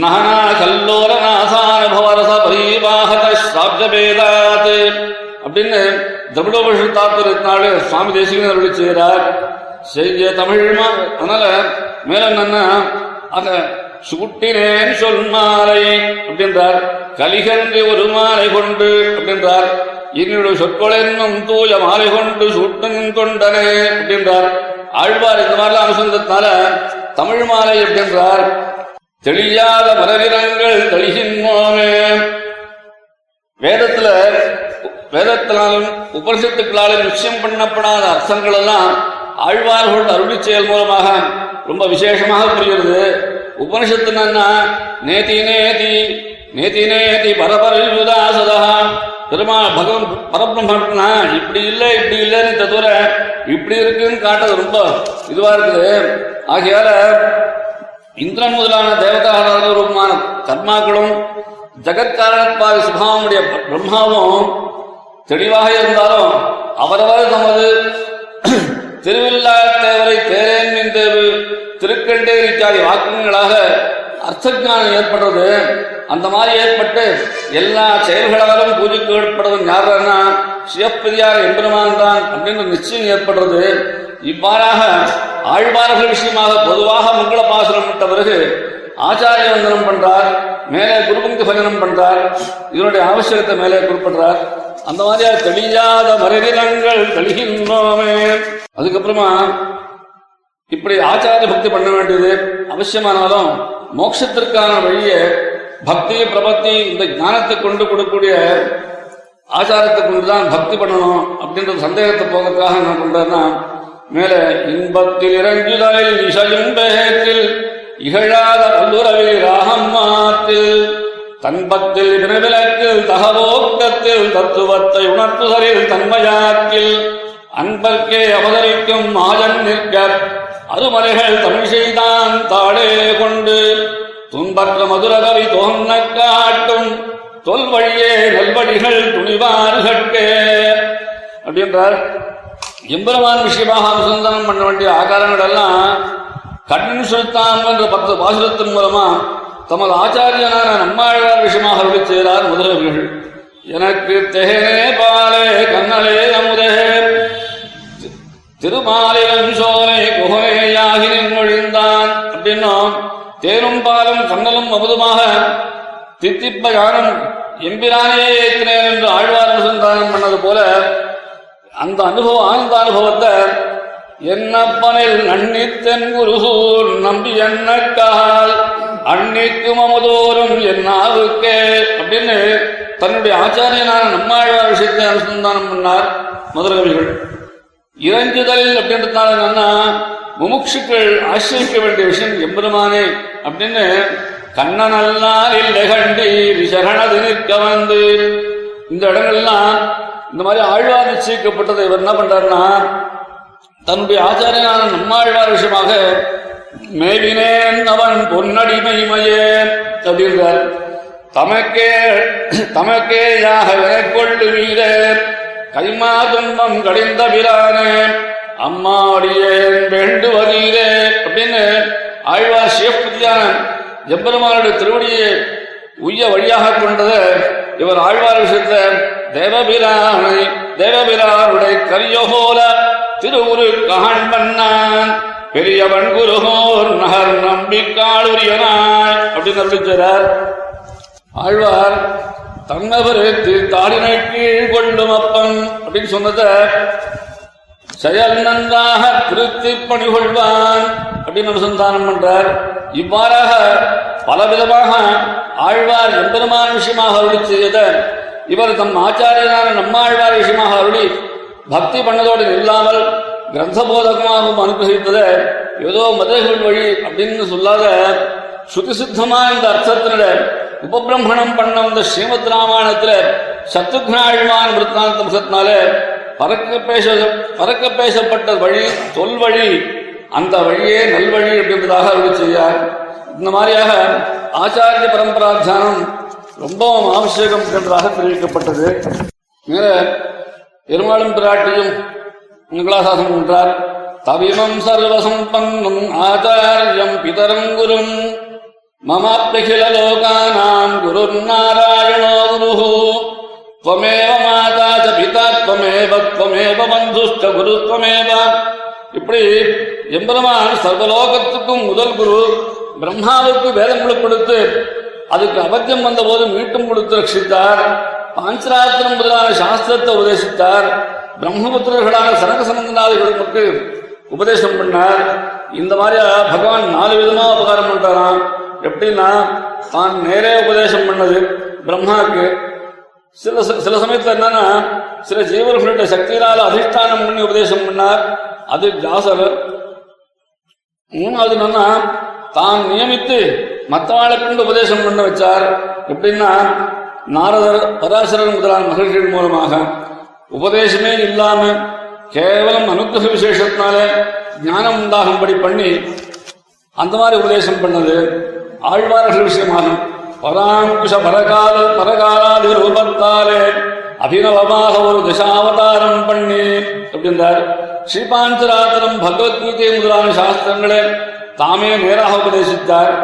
நகனா கல்லோல நாசான பவரச பரிவாகத சாப்ஜபேதாத் அப்படின்னு திரவிடோபனிஷத் தாற்பயத்தினாலே சுவாமி தேசிகன் அருளி செய்கிறார். செய்ய தமிழ் அதனால மேல என்னன்னா அந்த சூட்டினேன் சொல் மாலை அப்படின்றார். கலிகன்று ஒரு மாலை கொண்டு அப்படின்றார். என்னுடைய சொற்கொளென்னும் தூய மாலை கொண்டு சூட்டும் கொண்டனே அப்படின்றார். ஆழ்வார் இந்த மாதிரிலாம் அனுசந்தத்தினால தமிழ் மாலை அப்படின்றார். தெளியாத மரவிரங்கள் தெளிகின்றோமே வேதத்துல வேதத்தினாலும் உபரிசத்துக்களாலும் நிச்சயம் பண்ணப்படாத அர்த்தங்கள் எல்லாம் ஆழ்வார்கள் அருளி செயல் மூலமாக ரொம்ப விசேஷமாக புரிகிறது. உபனிஷத்துனா நேதி நேதி நேதி நேதி பரபரயுதா பெருமா பகவான் பரபிரம்மன்னா இப்படி இல்லை இப்படி இல்லைன்னு தவிர இப்படி இருக்குன்னு காட்டுறது ரொம்ப இதுவா இருக்குது. ஆகையால இந்திரன் முதலான தேவதாராத ரூபமான கர்மாக்களும் ஜகத்காரணத்வாதி சுபாவமுடைய பிரம்மாவும் தெளிவாக இருந்தாலும் அவரவர் தமது திருவில்லா தேவரை தேரேன் தேவு திருக்கண்டேரி இத்தியாதி வாக்குங்களாக அர்த்தஞானம் ஏற்படுறது. அந்த மாதிரி ஏற்பட்டு எல்லா செயல்களாலும் பூஜைக்கு ஏற்படுறது யாருன்னா சிவப்பதியார் எம்பெருமான் தான் அப்படின்னு நிச்சயம் ஏற்படுறது. இவ்வாறாக ஆழ்வார்கள் விஷயமாக பொதுவாக மங்கள பாசனம் விட்ட பிறகு ஆச்சாரிய வந்தனம் பண்றார் மேலே குருபங்க பஜனம் பண்றார் இதனுடைய அவசியத்தை மேலே குறிப்பிடுறார். அந்த மாதிரியா தெளியாத மறைநிலங்கள் தெளிகின்றோமே அதுக்கப்புறமா இப்படி ஆச்சாரிய பக்தி பண்ண வேண்டியது அவசியமானாலும் மோட்சத்திற்கான வழியை பக்தி பிரபத்தி இந்த ஞானத்தை கொண்டு கொடுக்கக்கூடிய ஆச்சாரத்தை கொண்டுதான் பக்தி பண்ணணும் அப்படின்ற சந்தேகத்தை போகிறதுக்காக என்ன பண்றேன்னா மேல இன்பத்தில் இறங்குதலில் இசையும் பேத்தில் இகழாத வல்லுறவில் ராகம் மாத்தில் தன்பத்தில் வினவிலக்கில் தகவோக்கத்தில் தத்துவத்தை உணர்த்துதலில் தன்மையாக்கில் அன்பர்க்கே அவதரிக்கும் மாயன் நிற்க அருமலைகள் தமிழ் செய்தான் தாளே கொண்டு துன்பற்ற மதுரகவி தோன்ன காட்டும் தொல் வழியே நல்வழிகள் துணிவார்களே அப்படின்றார். எம்பெருமான் விஷயமாக அனுசந்தானம் பண்ண வேண்டிய ஆகாரங்கள் எல்லாம் கண்ணின் சுல்தான் என்ற பத்து பாசுரத்தின் மூலமா தமது ஆச்சாரியனான நம்மாழ்வார் விஷயமாக அருளி செய்தார் முதல்வர்கள். எனக்கு தெஹனே பாலே கண்ணலே அமுதே. திருமாலிலம் சோலை குகையாகி நின்றொழிந்தான் அப்படின்னும் தேனும் பாலும் கண்ணலும் அமுதுமாக தித்திப்ப யானும் எம்பிரானே ஏற்றினேன் என்று ஆழ்வார் அனுசந்தானம் பண்ணது போல அந்த அனுபவம் ஆனந்த அனுபவத்தை என்னப்பனில் நன்னித்தன் குருகூர் நம்பி என்னக்கால் அன்னிக்கும் அமுதோறும் என்னாவுக்கே அப்படின்னு தன்னுடைய ஆச்சாரியனான நம்மாழ்வார் விஷயத்தை அனுசந்தானம் பண்ணார் மதுரகவிகள். இறங்குதல் அப்படின்றதுனால என்னன்னா முமுட்சுக்கள் ஆசிரிக்க வேண்டிய விஷயம் எம்பெருமானே அப்படின்னு கண்ணனல்லால் இல்லை கண்டி விசரணது நிற்க வந்து. இந்த இடங்கள்லாம் இந்த மாதிரி ஆழ்வார் நிச்சயிக்கப்பட்டதை இவர் என்ன பண்றாருன்னா தன்னுடைய ஆச்சாரியனான நம்மாழ்வார் விஷயமாக மேவினேன் அவன் பொன்னடிமைமையே. அப்படின்றார் தமக்கே தமக்கேயாக வினைக்கொள்ளுவீரர் கைமா துன்பம் கடிந்த பிரானே அம்மாடியேன் வேண்டுவதீரே. அப்படின்னு ஆழ்வார் சிவபுத்தியான எம்பெருமானுடைய திருவடியை உய்ய வழியாக கொண்டது இவர் ஆழ்வார் விஷயத்த தேவபிரானை தேவபிரானுடைய கரியோகோல திருவுரு காண்பன்னான் பெரியவன் குருகோர் நகர் நம்பிக்காளுரியனாய். அப்படின்னு அருளிச்சார் ஆழ்வார் தன்னவருக்கு தாளினை கீழ் கொள்ளும் அப்பன் அப்படின்னு சொன்னத செயல் நன்றாக திருத்தி பணி கொள்வான் அப்படின்னு அனுசந்தானம் பண்றார். இவ்வாறாக பலவிதமாக ஆழ்வார் எம்பெருமான் விஷயமாக அருளி செய்த இவர் தம் ஆச்சாரியனான நம்மாழ்வார் விஷயமாக அருளி பக்தி பண்ணதோடு இல்லாமல் கிரந்தபோதகமாகவும் அனுகிரகித்தத ஏதோ மதுரைகள் வழி அப்படின்னு சொல்லாத ஸ்ருதி சித்தமா இந்த அர்த்தத்தினோட உபபிரம்மணம் பண்ண வந்த ஸ்ரீமத் ராமாயணத்துல சத்ருக்னாழ்வான் விற்த்தாந்தம்சத்தினால பறக்க பேச பறக்க பேசப்பட்ட வழி தொல் வழி அந்த வழியே நல்வழி அப்படின்றதாக அருள் செய்யார் இந்த மாதிரியாக ஆச்சாரிய பரம்பராத்தியானம் ரொம்பவும் அவசியகம் என்றதாக தெரிவிக்கப்பட்டது மேல பெருமாளும் பிராட்டியும் மங்களாசாசனம் என்றால் தவிமம் சர்வசம்பன்னும் ஆச்சாரியம் பிதரம் குரும் மமாப்பிகில லோகானாம் குரு நாராயணோ குரு துவமேவ மாதா ச பிதா துவமேவ துவமேவ பந்துஷ்ட குரு துவமேவ இப்படி எம்பெருமான் சர்வலோகத்துக்கும் முதல் குரு பிரம்மாவுக்கு வேதங்களை கொடுத்து அதுக்கு அபத்தியம் வந்த போது மீட்டும் கொடுத்து ரட்சித்தார் பாஞ்சராத்திரம் முதலான சாஸ்திரத்தை உபதேசித்தார் பிரம்மபுத்திரர்களான சனக சனந்தனாதிகளுக்கு உபதேசம் பண்ணார். இந்த மாதிரியா பகவான் நாலு விதமா உபகாரம் பண்றாராம். எப்படின்னா தான் நேரே உபதேசம் பண்ணது பிரம்மாவுக்கு. சில சில சமயத்துல என்னன்னா சில ஜீவர்களுடைய சக்தியினால அதிஷ்டானம் பண்ணி உபதேசம் பண்ணார். அது வியாசர். மூணாவது என்னன்னா தான் நியமித்து மற்றவாளை கொண்டு உபதேசம் பண்ண வச்சார். எப்படின்னா நாரதர் பராசரன் முதலான மகிழ்ச்சிகள் மூலமாக. உபதேசமே இல்லாம கேவலம் அனுகிரக விசேஷத்தினால ஞானம் உண்டாகும்படி பண்ணி அந்த மாதிரி உபதேசம் பண்ணது ஆழ்வார்கள் விஷயமாகும். பராங்குஷ பரகால பரகாலாதி ரூபத்தாலே அபிநவமாக ஒரு திசாவதாரம் பண்ணி அப்படின்றார். ஸ்ரீபாஞ்சராத்திரம் பகவத்கீதை முதலான சாஸ்திரங்களே தாமே நேராக உபதேசித்தார்.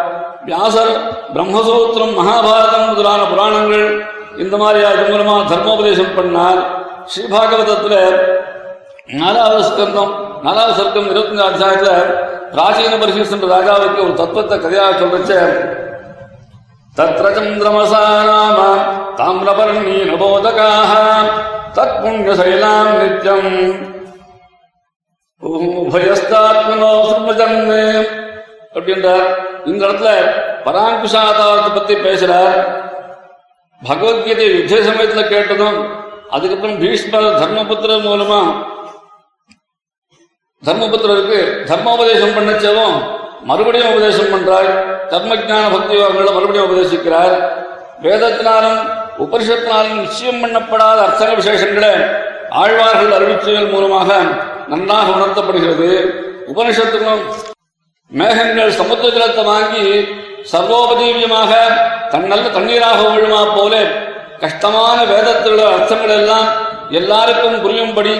வியாசர் பிரம்மசூத்திரம் மகாபாரதம் முதலான புராணங்கள் இந்த மாதிரி அது மூலமா தர்மோபதேசம் பண்ணார். ஸ்ரீபாகவதத்துல நாலாவது ஸ்கந்தம் நாலாவது சர்க்கம் இருபத்தஞ்சு அத்தியாயத்துல பிராச்சீன பரிசீலன்ற ராஜாவுக்கு ஒரு தத்துவத்தை கதையாக சொல்றச்ச தத்ர சந்திரமசா நாம தாமிரபர்ணி நபோதகாக தத் புண்ணியசைலாம் நித்யம் உபயஸ்தாத்மனோ சுமஜன்மே அப்படின்றார். இந்த இடத்துல பராங்குஷாதாரத்தை பத்தி பேசுறார். பகவத்கீதை யுத்த சமயத்துல கேட்டதும் அதுக்கப்புறம் பீஷ்மர் தர்மபுத்திரர் மூலமா தர்மபுத்திரருக்கு தர்மோபதேசம் பண்ணச்சவும் மறுபடியும் உபதேசம் பண்றார். தர்மஜான பக்தி யோகங்களை மறுபடியும் உபதேசிக்கிறார். வேதத்தினாலும் உபனிஷத்தினாலும் நிச்சயம் பண்ணப்படாத அர்த்தக விசேஷங்களை ஆழ்வார்கள் அறிவிச்சல் மூலமாக நன்றாக உணர்த்தப்படுகிறது. உபனிஷத்துக்கும் மேகங்கள் சமுத்திர ஜலத்தை வாங்கி சர்வோபதீவியமாக தன்னல்ல தண்ணீராக விழுமா போல கஷ்டமான வேதத்திலுள்ள அர்த்தங்கள் எல்லாம் எல்லாருக்கும் புரியும்படி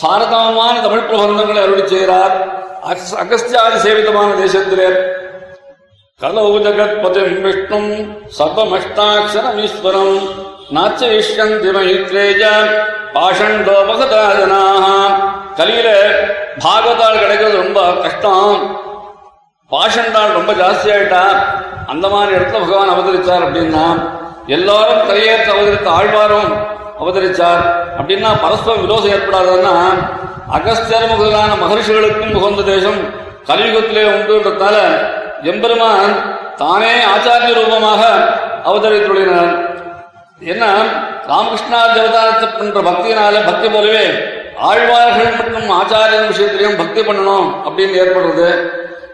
சாரதமமான தமிழ் பிரபந்தங்களை அருளி செய்கிறார் அகஸ்தியாதி சேவிதமான தேசத்திலே. கலௌ ஜகத்பதி விஷ்ணும் சர்வமஷ்டாட்சரமீஸ்வரம் நாச்சயிஷ்யந்தி மைத்ரேஜ பாஷண்டோ பகதா ஜனாக கலியில பாகவதால் கிடைக்கிறது ரொம்ப கஷ்டம். பாஷண்டால் ரொம்ப ஜாஸ்தி ஆயிட்டா அந்த மாதிரி இடத்துல பகவான் அவதரிச்சார் அப்படின்னா எல்லாரும் கையேற்ற அவதரித்த ஆழ்வாரும் அவதரிச்சார். அப்படின்னா பரஸ்பரம் விரோதம் ஏற்படாதுன்னா அகஸ்தியர் முதலான மகர்ஷிகளுக்கும் உகந்த தேசம் கலியுகத்திலே உண்டுன்றதால எம்பெருமான் தானே ஆச்சாரிய ரூபமாக அவதரித்துள்ளினார் என்ன? ராமகிருஷ்ணா தேவதானத்தை பண்ற பக்தியினால பக்தி போலவே ஆழ்வார்கள் மற்றும் ஆச்சாரியன் விஷயத்திலையும் பக்தி பண்ணணும் அப்படின்னு ஏற்படுறது.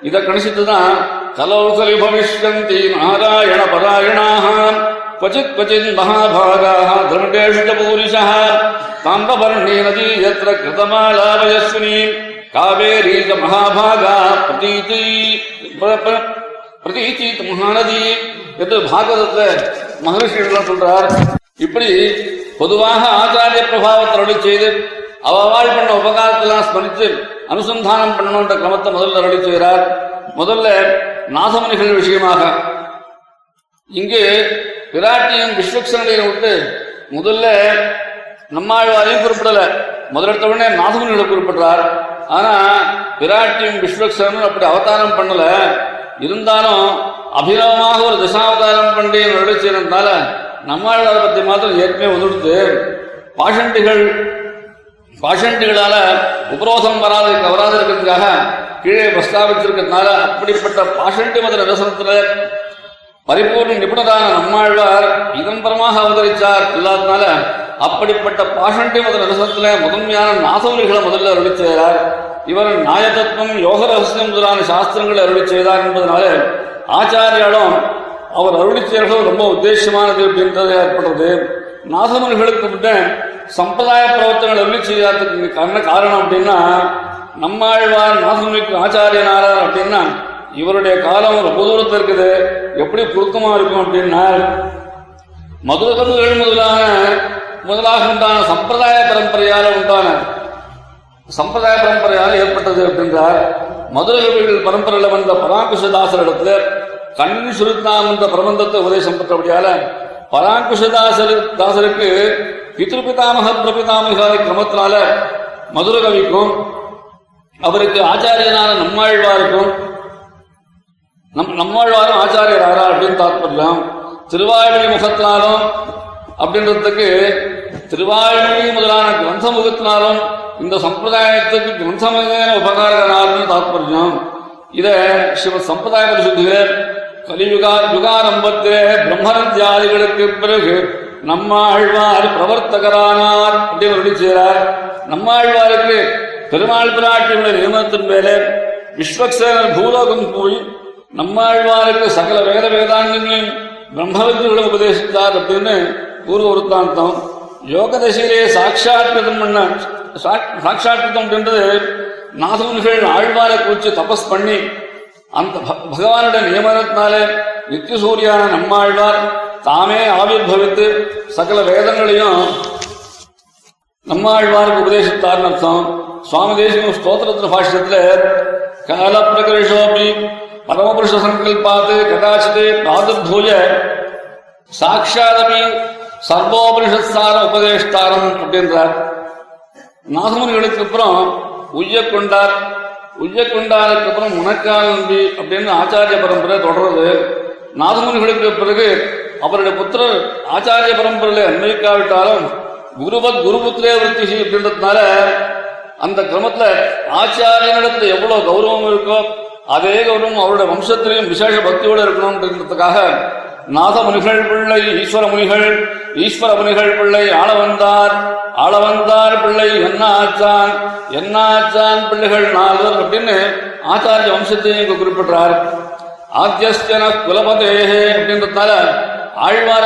இதை கணிச்சிட்டுதான் கலௌ கலி பவிஷ்யந்தி நாராயண பராயணாக क्वचित् क्वचित् महाभागाः धर्मेषु च पूरिशः ताम्रवर्णी नदी यत्र कृतमालावयस्विनी कावेरी च महाभागा प्रतीति प्र- प्र- பிரதீச்சித் மகாநதி என்று பாகவதத்துல மகரிஷிகள் சொல்றார் இப்படி பொதுவாக ஆச்சாரிய பிரபாவத்தை அருளி செய்து அவ வாழ் பண்ண உபகாரத்தெல்லாம் ஸ்மரித்து அனுசந்தானம் பண்ணணுன்ற கிரமத்தை முதல்ல அருளி செய்கிறார். முதல்ல நாசமணிகள் விஷயமாக. இங்கு பிராட்டியும் விஸ்வக்சனையும் விட்டு முதல்ல நம்மாழ்வாரையும் குறிப்பிடல. முதலெடுத்த உடனே நாதமுனிகளை குறிப்பிடுறார். ஆனா பிராட்டியும் விஸ்வக்சனும் அப்படி அவதாரம் பண்ணல. இருந்தாலும் அபிநவமாக ஒரு தசாவதாரம் பண்ணி நடிச்சிருந்தால நம்மாழ்வாரை பத்தி மாத்திரம் ஏற்கனவே உதிர்த்து பாஷண்டிகள் பாஷண்டிகளால உபரோதம் வராத வராது இருக்கிறதுக்காக கீழே பிரஸ்தாபித்திருக்கிறதுனால அப்படிப்பட்ட பாஷண்டு மத நிரசனத்துல பரிபூர்ண நிபுணரான நம்மாழ்வார் இதம்பரமாக அவதரித்தார் இல்லாதனால அப்படிப்பட்ட பாஷண்டி மத நிரசனத்துல முதன்மையான நாசவலிகளை முதல்ல அருளி செய்கிறார் இவர் நாயதத்துவம் யோக ரகசியம் முதலான சாஸ்திரங்களை அருளி செய்தார் என்பதனால ஆச்சாரியாலும் அவர் அருளி செயல்கள் ரொம்ப உத்தேசமானது அப்படின்றது ஏற்படுறது. நாசமன்களுக்கு முன்ன சம்பிரதாய பிரவர்த்தனை அருளி செய்யாததுக்கு என்ன காரணம் அப்படின்னா நம்மாழ்வார் நாசமிக்கு ஆச்சாரியனாரார் அப்படின்னா இவருடைய காலம் ரொம்ப தூரத்தில் இருக்குது. எப்படி பொருத்தமா இருக்கும் அப்படின்னா மதுரகங்கள் முதலான முதலாக உண்டான சம்பிரதாய பரம்பரையால் உண்டான சம்பிரதாய பரம்பரையால் ஏற்பட்டது அப்படின்றார். மதுரகவிகள் பரம்பரையில் வந்த பராங்குஷதாசரிடத்துல கண்ணி சுருத்தாம் என்ற பிரபந்தத்தை உபதேசம் பெற்றபடியால பராங்குஷதாசரு தாசருக்கு பித்ருபிதாமக பிரபிதாமக கிரமத்தினால மதுரகவிக்கும் அவருக்கு ஆச்சாரியனான நம்மாழ்வாருக்கும். நம் நம்மாழ்வாரும் ஆச்சாரியர் ஆறா அப்படின்னு தாற்பயம் திருவாழ்மொழி முகத்தினாலும் அப்படின்றதுக்கு திருவாழ்மொழி முதலான கிரந்த முகத்தினாலும் இந்த சம்பிரதாயத்துக்கு கிரந்தமான உபகாரனார்னு தாற்பயம் இத சிவ சம்பிரதாய பரிசுத்திகள் கலியுகா யுகாரம்பத்திலே பிரம்மரத்தியாதிகளுக்கு பிறகு நம்மாழ்வார் பிரவர்த்தகரானார் அப்படின்னு சொல்லி செய்கிறார் நம்மாழ்வாருக்கு பெருமாள் பிராட்டியுடைய நியமனத்தின் மேலே விஸ்வக்சேனர் பூலோகம் போய் நம்மாழ்வாருக்கு சகல வேத வேதாங்கங்களையும் பிரம்மவித்துகளும் உபதேசித்தார் அப்படின்னு பூர்வ விருத்தாந்தம் யோக தசையிலே சாட்சாத்கிருதம் பண்ண சாக்- அப்படின்றது நாதவன்கள் ஆழ்வாரை குறித்து தபஸ் பண்ணி அந்த பகவானுடைய நியமனத்தினாலே நித்திய சூரியான நம்மாழ்வார் தாமே ஆவிர் பவித்து சகல வேதங்களையும் நம்மாழ்வாருக்கு உபதேசித்தார்னு அர்த்தம். சுவாமி தேசிகம் ஸ்தோத்திரத்தின பாஷ்யத்துல கால பிரகரிஷோபி பரமபுருஷ சங்கல்பாத்து கதாச்சிதே பிராதுர்பூய சாட்சாதமி சர்வோபனிஷத்சார உபதேஷ்டாரம் அப்படின்றார். நாகமுனிகளுக்கு அப்புறம் உய்ய கொண்டார் உய்ய கொண்டாருக்கு அப்புறம் முனக்கால் நம்பி அப்படின்னு ஆச்சாரிய பரம்பரை தொடர்றது. நாதமுனிகளுக்கு பிறகு அவருடைய புத்திரர் ஆச்சாரிய பரம்பரையில அன்பிக்காவிட்டாலும் குருவத் குருபுத்திரே விருத்தி அப்படின்றதுனால அந்த கிரமத்துல ஆச்சாரியனிடத்துல எவ்வளவு கௌரவம் இருக்கோ அதே கௌரவம் அவருடைய வம்சத்திலையும் விசேஷ பக்தியோடு இருக்கணும்ன்றதுக்காக நாதமுனிகள் பிள்ளை ஈஸ்வர முனிகள் ஈஸ்வர முனிகள் பிள்ளை ஆளவந்தார் ஆளவந்தார் பிள்ளை என்னாச்சான் என்னாச்சான் பிள்ளைகள் நால்வர் அப்படின்னு ஆச்சாரிய வம்சத்தையும் இங்கு குறிப்பிட்டார் ஆத்தியஸ்தன குலபதேகே அப்படின்றதுனால ஆழ்வார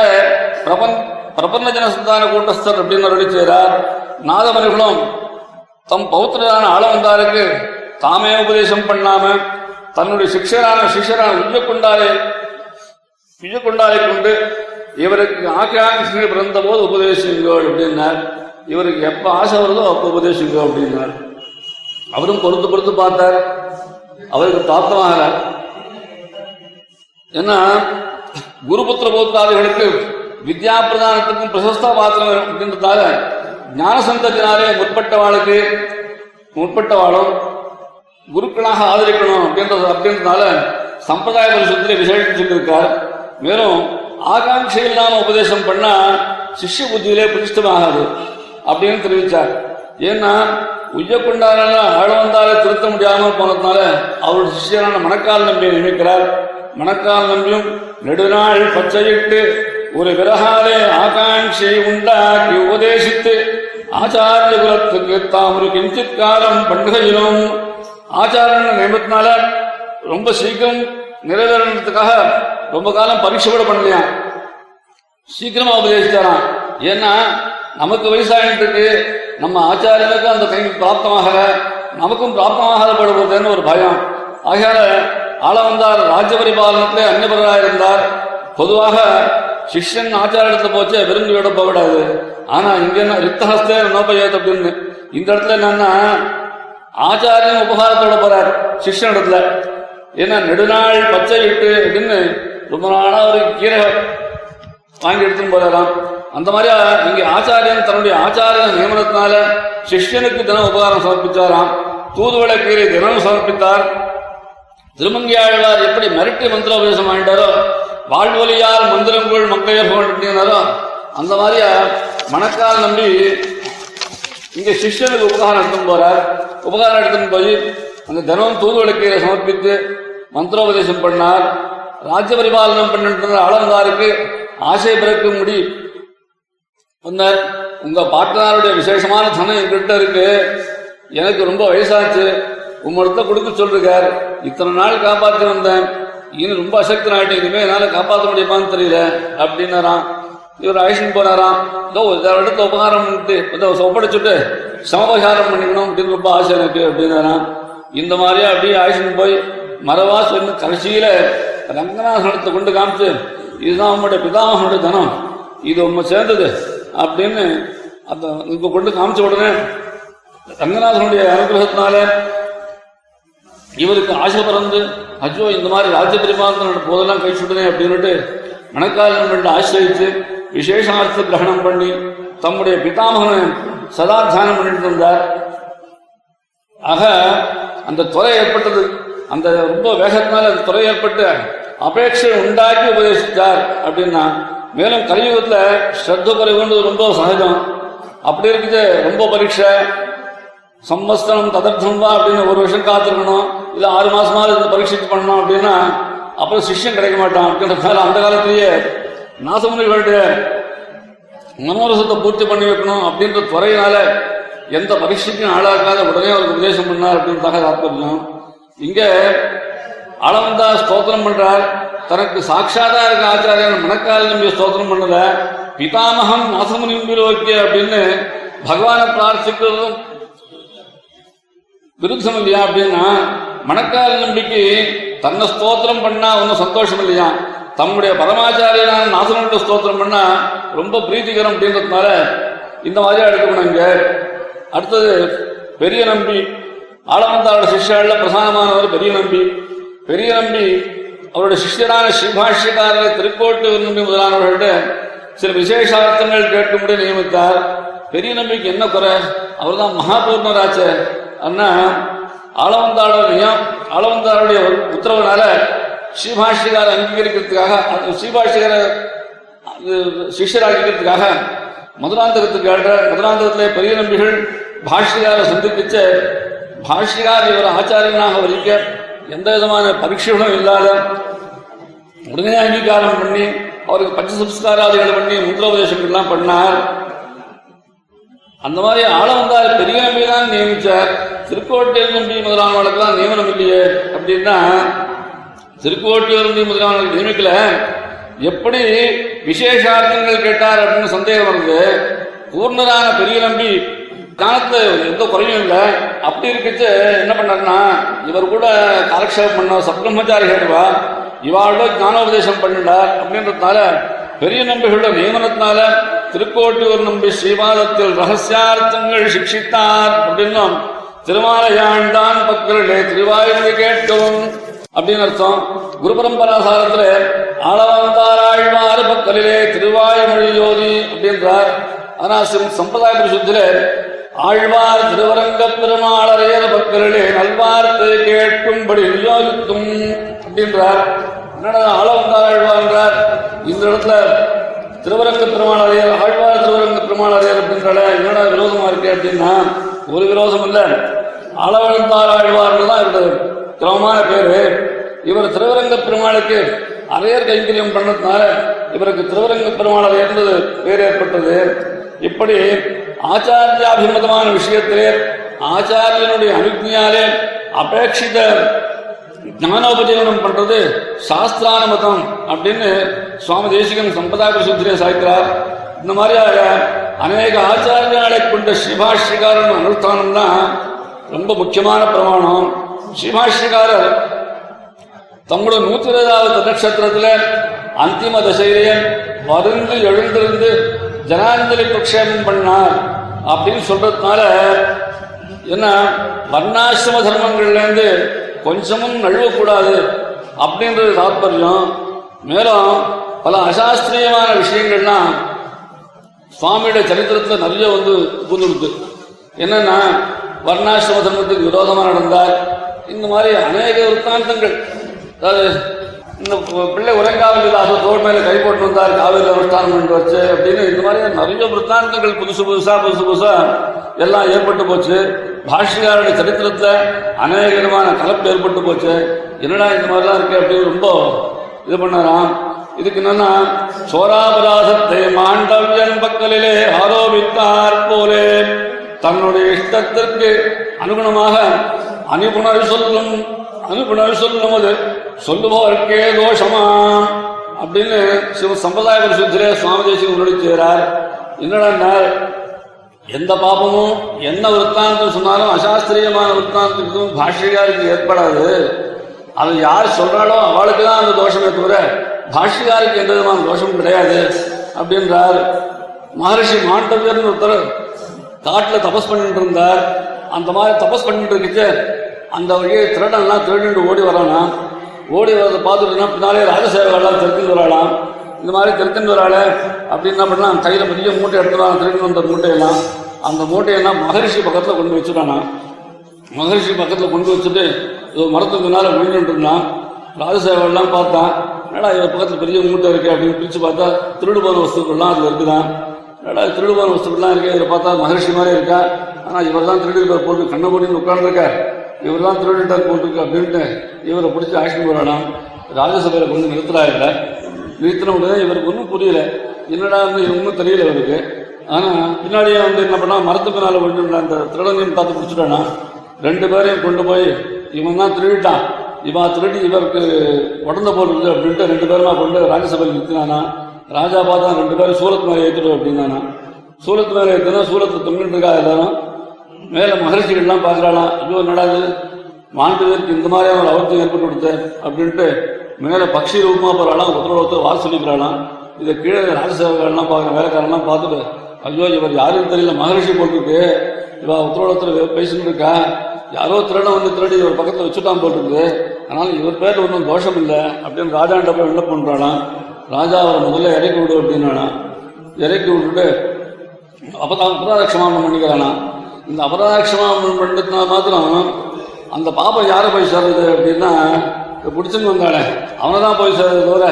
பிரபன் பிரபன்ன ஜனசந்தான கூட்டஸ்தர் அப்படின்னு அருளிச்சார் செய்கிறார். தம் பௌத்திரரான ஆளவந்தாருக்கு தாமே உபதேசம் பண்ணாம தன்னுடைய சிக்ஷரான சிஷரான உய்யக்கொண்டாரை உய்யக்கொண்டாரை கொண்டு இவருக்கு ஆகாட்சி பிறந்த போது உபதேசிங்கள் அப்படின்னார். இவருக்கு எப்ப ஆசை வருதோ அப்ப உபதேசிங்க அப்படின்னார். அவரும் பொறுத்து பொறுத்து பார்த்தார். அவருக்கு தாத்தமாக ஏன்னா குருபுத்திர போத்தாதிகளுக்கு வித்யா பிரதானத்துக்கும் பிரசஸ்தா பாத்திரம் அப்படின்றதால ஞான சந்தத்தினாலே முற்பட்டவாளுக்கு முற்பட்டவாளும் குருக்களாக ஆதரிக்கணும் அப்படின்றது அப்படின்றதுனால சம்பிரதாய பரிசுத்திலே விசேஷம் சொல்லியிருக்கார் மேலும் ஆகாங்ஷை இல்லாம உபதேசம் பண்ணா சிஷ்ய புத்தியிலே பிரதிஷ்டமாகாது அப்படின்னு தெரிவித்தார் ஏன்னா உய்யக்குண்டான ஆழ வந்தாலே திருத்த முடியாமல் போனதுனால அவருடைய சிஷ்யரான மணக்கால் நம்பியை நியமிக்கிறார். மணக்கால் நம்பியும் நெடுநாள் பச்சையிட்டு ஒரு விரகாலே ஆகாங்ஷை உண்டாக்கி உபதேசித்து ஆச்சாரிய குலத்துக்கு தாம் ஒரு கிஞ்சித் காலம் பண்டிகையிலும் ஆச்சாரன் நியமத்தினால ரொம்ப சீக்கிரம் நிறைவேறதுக்காக ரொம்ப காலம் பரீட்சை கூட பண்ணலையாம் சீக்கிரமா உபதேசித்தாராம் ஏன்னா நமக்கு வயசாகிட்டு இருக்கு நம்ம ஆச்சாரியனுக்கும் அந்த கை பிராப்தமாகல. நமக்கும் பிராப்தமாகாத போடுவதுன்னு ஒரு பயம். ஆகையால ஆள வந்தார் ராஜ்ய பரிபாலனத்திலே இருந்தார். பொதுவாக சிஷ்யன் ஆச்சாரத்துல போச்சு விருந்து விட போகக்கூடாது. ஆனா இங்க என்ன ரித்தஹஸ்தே நோபயத் அப்படின்னு. இந்த இடத்துல என்னன்னா ஆச்சாரியன் உபகாரத்தோட போறார் சிஷ்யன் இடத்துல ஏன்னா நெடுநாள் பச்சை இட்டு அப்படின்னு ரொம்ப நாளா ஒரு கீரை வாங்கி எடுத்துன்னு போறாராம் அந்த மாதிரி இங்க ஆச்சாரியன் தன்னுடைய ஆச்சாரிய நியமனத்தினால சிஷ்யனுக்கு தினம் உபகாரம் சமர்ப்பிச்சாராம். தூதுவளை கீரை தினம் சமர்ப்பித்தார். திருமங்கியாழ்வார் எப்படி மிரட்டி மந்திரோபதேசம் ஆயிட்டாரோ வாழ்வொலியால் மந்திரங்கள் மங்கையர் போனாரோ அந்த மாதிரியா மணக்கால் நம்பி இங்க சிஷ்யனுக்கு உபகாரம் எடுத்துன்னு போறார். உபகாரம் எடுத்துன்னு போய் அந்த தினம் தூதுவளை சமர்ப்பித்து மந்திரோபதேசம் பண்ணார் ராஜ்ய பரிபாலனம் பண்ணின்ற ஆளந்தாருக்கு ஆசை பிறக்கும்படி வந்தார் உங்க பாட்டனாருடைய விசேஷமான தனம் என்கிட்ட இருக்கு. எனக்கு ரொம்ப வயசாச்சு. உம்மிடத்த கொடுக்க சொல்றார் இத்தனை நாள் காப்பாத்தி வந்தேன். இன்னும் ரொம்ப அசக்தி ஆயிட்டேன் இனிமே என்னால காப்பாற்ற முடியுமான்னு தெரியல. அப்படின்னாராம். இவர் அழைச்சின்னு போனாராம். இதோ ஒரு இடத்துல உபகாரம் பண்ணிட்டு ஒப்படைச்சுட்டு சமபகாரம் பண்ணிக்கணும் அப்படின்னு ரொம்ப ஆசை எனக்கு அப்படின்னாராம். இந்த மாதிரியா அப்படியே ஆயிஷன் போய் மரவா கடைசியில ரங்கநாதனத்தை கொண்டு காமிச்சு இதுதான் உங்களுடைய பிதாமகனுடைய தனம் இது உண்மை சேர்ந்தது அப்படின்னு அந்த இப்ப கொண்டு காமிச்ச உடனே ரங்கநாதனுடைய அனுகிரகத்தினால இவருக்கு ஆசை பிறந்து அஜோ இந்த மாதிரி ராஜ்ய பரிமாணத்தினோட போதெல்லாம் கை சுடுனே அப்படின்னுட்டு மணக்காலன் கண்டு ஆசிரியத்து விசேஷார்த்த கிரகணம் பண்ணி தம்முடைய பிதாமகனை சதா தியானம் பண்ணிட்டு இருந்தார். ஆக அந்த துறை ஏற்பட்டது. அந்த ரொம்ப வேகத்தினால அந்த துறை ஏற்பட்டு அபேட்சை உண்டாக்கி உபதேசித்தார் அப்படின்னா மேலும் கலியுகத்துல ஸ்ரத்த குறைவுன்றது ரொம்ப சகஜம். அப்படி இருக்குது ரொம்ப பரீட்சை. சம்மஸ்தனம் ததர்த்தம் வா அப்படின்னு ஒரு வருஷம் காத்திருக்கணும். இல்ல ஆறு மாசமா இந்த பரீட்சைக்கு பண்ணணும் அப்படின்னா அப்புறம் சிஷ்யம் கிடைக்க மாட்டான் அப்படின்றதால அந்த காலத்திலேயே நாசமுனிகளுடைய மனோரசத்தை பூர்த்தி பண்ணி வைக்கணும் அப்படின்ற துறையினால எந்த பரீட்சைக்கும் ஆளாக்காத உடனே அவருக்கு உபதேசம் பண்ணார் அப்படின்றதாக தாற்பயம் இங்க அளவந்தா ஸ்தோத்திரம் பண்றார். தனக்கு சாட்சாதா இருக்க ஆச்சாரியன் மணக்கால் நம்பிய ஸ்தோத்திரம் பண்ணல. பிதாமகம் நாசமுனி விரோக்கிய அப்படின்னு பகவானை பிரார்த்திக்கிறதும் விருத்தம் இல்லையா அப்படின்னா மணக்கால் நம்பிக்கை தன்னை ஸ்தோத்திரம் பண்ணா ஒன்றும் சந்தோஷம் இல்லையா? தம்முடைய பரமாச்சாரியனான நாசனோட ஸ்தோத்திரம் பண்ணா ரொம்ப பிரீத்திகரம் அப்படின்றதுனால இந்த மாதிரியா எடுக்கணும் இங்க. அடுத்தது பெரிய நம்பி ஆளவந்தாரோட சிஷ்யால பிரதானமானவர் பெரிய நம்பி. பெரிய நம்பி அவருடைய சிஷ்யரான ஸ்ரீபாஷ்யக்காரர் திருக்கோட்டு நம்பி முதலானவர்கள்ட்ட சில விசேஷார்த்தங்கள் கேட்கும்படி நியமித்தார். பெரிய நம்பிக்கு என்ன குறை? அவர்தான் மகாபூர்ணராச்ச அண்ணா ஆளவந்தாரோட நியம் உத்தரவுனால ஸ்ரீபாஷ்யக்காரர் அங்கீகரிக்கிறதுக்காக ஸ்ரீபாஷ்யக்காரர் ஸ்ரீபாஷ்யகார அது மதுராந்தகத்துக்கு ஆடுற மதுராந்தகத்திலே பெரிய நம்பிகள் பாஷ்யகார சந்திப்பிச்ச பாஷ்யகார் இவர் ஆச்சாரியனாக வரிக்க எந்த விதமான பரீட்சைகளும் இல்லாத உடனே அங்கீகாரம் பண்ணி அவருக்கு பஞ்ச சம்ஸ்காராதிகள் பண்ணி முந்திரோபதேசங்கள்லாம் பண்ணார். அந்த மாதிரி ஆள வந்தார். பெரிய நம்பி தான் நியமிச்சார். திருக்கோட்டையில் நம்பி முதலானவர்களுக்கெல்லாம் நியமனம் இல்லையே அப்படின்னா திருக்கோட்டையில் நம்பி முதலானவர்கள் நியமிக்கல. எப்படி விசேஷார்த்தங்கள் கேட்டார் அப்படின்னு சந்தேகம் வருது. பூர்ணரான பெரிய நம்பி ஞானத்துல எந்த குறையும் இல்லை. அப்படி இருக்குச்சு என்ன பண்ணாருன்னா இவர் கூட காலக்ஷேபம் பண்ண சப்ரமச்சாரி கேட்டுவா இவாளோட ஞானோபதேசம் பண்ணினார் அப்படின்றதுனால பெரிய நம்பிகளோட நியமனத்தினால திருக்கோட்டியூர் நம்பி ஸ்ரீபாதத்தில் ரகசியார்த்தங்கள் சிக்ஷித்தார் அப்படின்னும் திருமாலையாண்டான் பக்தர்களே திருவாயுமொழி கேட்டோம். அப்படின்னு அர்த்தம். குரு பரம்பராசாரத்துல ஆளவந்தாராழ்வாறு பக்கலிலே திருவாயுமொழி ஜோதி அப்படின்றார். ஆனா சம்பிரதாய பரிசுத்தில ஆழ்வார் திருவரங்க பெருமாளரையர் பக்தர்களே நல்வார்த்தை கேட்கும்படி நியோகிக்கும் அப்படின்றார். என்னடா ஆளவந்தாராழ்வார்ன்றார் இந்த இடத்துல திருவரங்க பெருமாளரையர் ஆழ்வார் திருவரங்க பெருமாளரையர் அப்படின்றால என்னடா விரோதமா இருக்கு அப்படின்னா ஒரு விரோதம் இல்ல. அளவழுந்தார் ஆழ்வார்னு தான் இருக்கிறது கிரமமான பேரு. இவர் திருவரங்க பெருமாளுக்கு அரையர் கைங்கரியம் பண்ணதுனால இவருக்கு திருவரங்க பெருமாள் இருந்தது பேர் ஏற்பட்டது. இப்படி ஆச்சாரியாபிமதமான விஷயத்திலே ஆச்சாரியனுடைய அனுஜியாலே அபேட்சித ஞானோபஜீவனம் பண்றது சாஸ்திரானுமதம் அப்படின்னு சுவாமி தேசிகன் சம்பதா பிரசுத்திலே சாய்க்கிறார். இந்த மாதிரியாக அநேக ஆச்சாரியாலை கொண்ட சிவாஷிகாரன் அனுஷ்டானம் தான் ரொம்ப முக்கியமான பிரமாணம். சிவாஷிகாரர் தம்முடைய நூத்தி இருபதாவது நட்சத்திரத்துல அந்திம தசையிலேயே வருந்து எழுந்திருந்து ஜனாஞ்சலி பிரக்ஷேபம் பண்ணார் அப்படின்னு சொல்றதுனால என்ன வர்ணாசிரம தர்மங்கள்லேருந்து கொஞ்சமும் நழுவக்கூடாது அப்படின்றது தாற்பயம் மேலும் பல அசாஸ்திரியமான விஷயங்கள்லாம் சுவாமியோட சரித்திரத்தில் நிறைய வந்து புகுந்துடுது என்னன்னா வர்ணாசிரம தர்மத்துக்கு விரோதமாக நடந்தார். இந்த மாதிரி அநேக விற்த்தாந்தங்கள் அதாவது இந்த பிள்ளை உறங்காவல் இல்லாத தோல் மேல கை போட்டு வந்தார் காவிரியில் அனுஷ்டானம் கொண்டு வச்சு அப்படின்னு இந்த மாதிரி நிறைய விற்த்தாந்தங்கள் புதுசு புதுசா புதுசு புதுசா எல்லாம் ஏற்பட்டு போச்சு. பாஷ்யக்காரோட சரித்திரத்துல அநேக விதமான கலப்பு ஏற்பட்டு போச்சு. என்னடா இந்த மாதிரிலாம் இருக்கு அப்படின்னு ரொம்ப இது பண்ணாராம். இதுக்கு என்னன்னா சோராபராசத்தை மாண்டவியன் பக்கலிலே ஆரோபித்தார் போலே. தன்னுடைய இஷ்டத்திற்கு அனுகுணமாக அனுகுணர் சொல்லும் அனுபுணர் சொல்லும் அது சொல்லுபவர்க்கே தோஷமா? அப்படின்னு சிவ சம்பிரதாய பரிசுத்திலே சுவாமி தேசியம் உருளிக்கிறார் என்னடா எந்த பாபமும் என்ன விற்த்தாந்தம் சொன்னாலும் அசாஸ்திரியமான விற்த்தாந்தத்துக்கும் பாஷ்யக்காருக்கு ஏற்படாது. அது யார் சொல்றாளோ அவளுக்கு தான் அந்த தோஷமே தவிர பாஷ்யக்காருக்கு எந்த விதமான தோஷமும் கிடையாது அப்படின்றார். மகரிஷி மாண்டவியர்னு ஒருத்தர் காட்டில் தபஸ் பண்ணிட்டு இருந்தார். அந்த மாதிரி தபஸ் பண்ணிட்டு இருக்குச்சு அந்த வழியை திருடன்லாம் திருடிட்டு ஓடி வரானா? ஓடி வரதை பார்த்துட்டுனா பின்னாலே ராஜசேவகெல்லாம் திருத்தின்னு வராளாம். இந்த மாதிரி திருத்தின்னு வராள அப்படின்னு என்ன பண்ணலாம் கையில் பெரிய மூட்டை எடுத்துறான் திருடி வந்த மூட்டையெல்லாம். அந்த மூட்டையெல்லாம் மகரிஷி பக்கத்தில் கொண்டு வச்சுட்டானா? மகரிஷி பக்கத்தில் கொண்டு வச்சுட்டு இது மரத்துக்கு முன்னால் விழுந்துட்டு இருந்தான் ராஜசேவர்கள்லாம் பார்த்தான் என்னடா இவர் பக்கத்தில் பெரிய மூட்டை இருக்குது அப்படின்னு பிரித்து பார்த்தா திருடுபோன வஸ்துக்கள்லாம் அதில் இருக்குதான். என்னடா இது திருடு போன வஸ்துக்கள்லாம் இதில் பார்த்தா மகரிஷி மாதிரி இருக்கா? ஆனால் இவர் தான் திருடி போட்டு கண்ணை போட்டு உட்காந்துருக்கார் இவர் தான் திருடிட்டார் போட்டுருக்கு அப்படின்ட்டு இவரை பிடிச்சி ஆக்ஷன் போராடாம் ராஜசபையில் கொண்டு நிறுத்துறா இல்லை நிறுத்தின உடனே இவருக்கு ஒன்றும் புரியல. என்னடா வந்து ஒன்றும் தெரியல இவருக்கு. ஆனா பின்னாடியே வந்து என்ன பண்ணா மரத்து பின்னால கொண்டு அந்த திருடனையும் பார்த்து பிடிச்சிட்டானா? ரெண்டு பேரையும் கொண்டு போய் இவன் தான் திருடிட்டான். இவன் திருடி இவருக்கு உடந்த போல் அப்படின்ட்டு ரெண்டு பேருமா கொண்டு ராஜ்யசபையில் நிறுத்தினானா? ராஜா பார்த்தா ரெண்டு பேரும் சூரத் மேலே ஏற்றிடும் அப்படின்னானா? சூரத் மேலே ஏற்றினா சூரத்தை தொங்கிட்டு இருக்கா எல்லாரும். மேலே மகிழ்ச்சிகள்லாம் பார்க்குறாளாம் ஐயோ நடாது மாண்டு பேருக்கு இந்த மாதிரியான ஒரு அவர்த்தி ஏற்பட்டு கொடுத்தேன் அப்படின்ட்டு மேலே பக்ஷி ரூபமாக போகிறாளாம் ஒருத்தரோட ஒருத்தர் வாச சொல்லிக்கிறாளாம் இதை கீழே ராஜசேவர்கள்லாம் பார்க்குற வேலைக்காரெல்லாம் பார்த்துட்டு ஐயோ இவர் யாரும் தெரியல மகரிஷி போட்டுருக்கு. இவ ஒருத்தரோட ஒருத்தர் பேசிட்டு இருக்கா. யாரோ திருடம் வந்து திருடி இவர் பக்கத்தில் வச்சுட்டான் போட்டுருக்கு. அதனால இவர் பேரில் ஒன்றும் தோஷம் இல்லை அப்படின்னு ராஜாண்ட போய் என்ன பண்ணுறாளாம் ராஜா அவரை முதல்ல இறக்கி விடு அப்படின்னாலாம் இறக்கி விட்டுட்டு அப்பதான் அபராதக்ஷமாபம் பண்ணிக்கிறானா? இந்த அபராதாட்சமாக பண்ணதுனா மாத்திரம் அந்த பாப்பம் யாரை போய் சேர்றது அப்படின்னா இப்ப பிடிச்சுன்னு வந்தாளே அவனை தான் போய் சேர்றது தவிர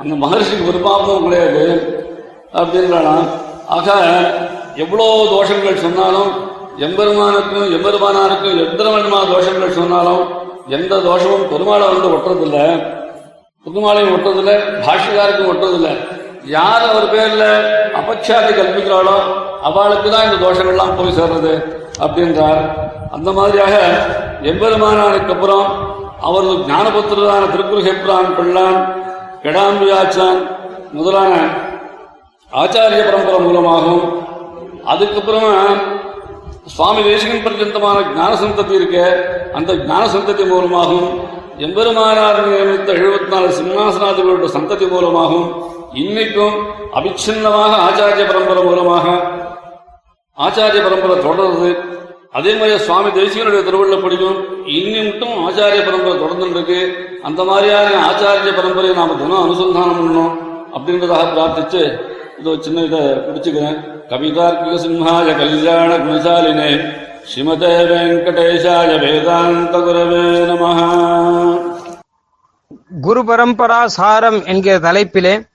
அந்த மகர்ஷிக்கு ஒரு பாப்பமும் கிடையாது அப்படின்றானா ஆக எவ்வளோ தோஷங்கள் சொன்னாலும் எம்பெருமானுக்கும் எம்பெருமானாருக்கும் எந்த தோஷங்கள் சொன்னாலும் எந்த தோஷமும் பெருமாளை வந்து ஒட்டுறதில்லை புதுமாலையும் ஒட்டுறதில்ல பாஷிகாருக்கும் ஒட்டுறதில்ல. யார் அவர் பேர்ல அபச்சாதி கல்பிக்கிறாளோ அவளுக்கு தான் இந்த தோஷங்கள்லாம் போய் சேர்றது அப்படின்றார். அந்த மாதிரியாக எம்பெருமானாருக்கு அப்புறம் அவரது ஞானபுத்திரரான திருக்குறுகெப்ரான் பிள்ளான் கெடாம்பியாச்சான் முதலான ஆச்சாரிய பரம்பரை மூலமாகவும் அதுக்கப்புறமா சுவாமி தேசிகன் பர்யந்தமான ஞான சந்ததி இருக்க அந்த ஞான சந்ததி மூலமாகவும் எம்பெருமானார் நியமித்த எழுபத்தி நாலு சிம்மாசனாதிகளோட சந்ததி மூலமாகவும் இன்னைக்கும் அபிச்சின்னமாக ஆச்சாரிய பரம்பரை மூலமாக ஆச்சாரிய பரம்பரை தொடருது அதே மாதிரி சுவாமி தேசிகனுடைய திருவள்ளப்படியும் இன்னி மட்டும் ஆச்சாரிய பரம்பரை தொடர்ந்துட்டு இருக்கு அந்த மாதிரியான ஆச்சாரிய பரம்பரையை நாம தினம் அனுசந்தானம் பண்ணணும் அப்படின்றதாக பிரார்த்திச்சு இதோ சின்ன இதை பிடிச்சுக்கிறேன் கவிதார்க்கிக சிம்ஹாய கல்யாண குணசாலினே. ஸ்ரீமதே வெங்கடேஷாய வேதாந்த நமஹ. குரு பரம்பரா சாரம் என்கிற தலைப்பிலே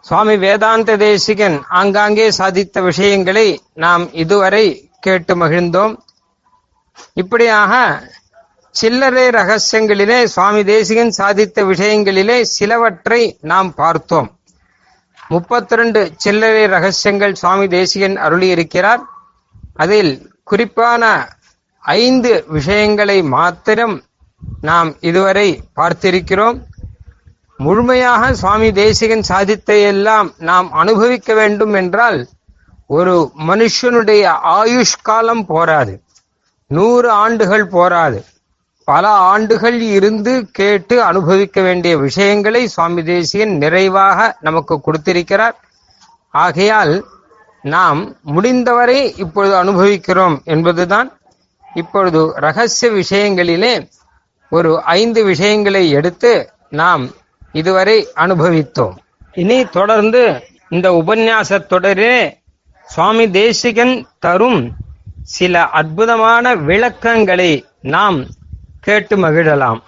சுவாமி வேதாந்த தேசிகன் ஆங்காங்கே சாதித்த விஷயங்களை நாம் இதுவரை கேட்டு மகிழ்ந்தோம். இப்படியாக சில்லறை ரகசியங்களிலே சுவாமி தேசிகன் சாதித்த விஷயங்களிலே சிலவற்றை நாம் பார்த்தோம். முப்பத்தி ரெண்டு சில்லறை ரகசியங்கள் சுவாமி தேசிகன் அருளியிருக்கிறார். அதில் குறிப்பான ஐந்து விஷயங்களை மாத்திரம் நாம் இதுவரை பார்த்திருக்கிறோம். முழுமையாக சுவாமி தேசிகன் சாதித்த எல்லாம் நாம் அனுபவிக்க வேண்டும் என்றால் ஒரு மனுஷனுடைய ஆயுஷ்காலம் போராது. நூறு ஆண்டுகள் போராது. பல ஆண்டுகள் இருந்து கேட்டு அனுபவிக்க வேண்டிய விஷயங்களை சுவாமி தேசியன் நிறைவாக நமக்கு கொடுத்திருக்கிறார். ஆகையால் நாம் முடிந்தவரை இப்பொழுது அனுபவிக்கிறோம் என்பதுதான் இப்பொழுது ரகசிய விஷயங்களிலே ஒரு ஐந்து விஷயங்களை எடுத்து நாம் இதுவரை அனுபவித்தோம். இனி தொடர்ந்து இந்த உபன்யாச தொடரே சுவாமி தேசிகன் தரும் சில அற்புதமான விளக்கங்களை நாம் கேட்டு மகிழலாம்.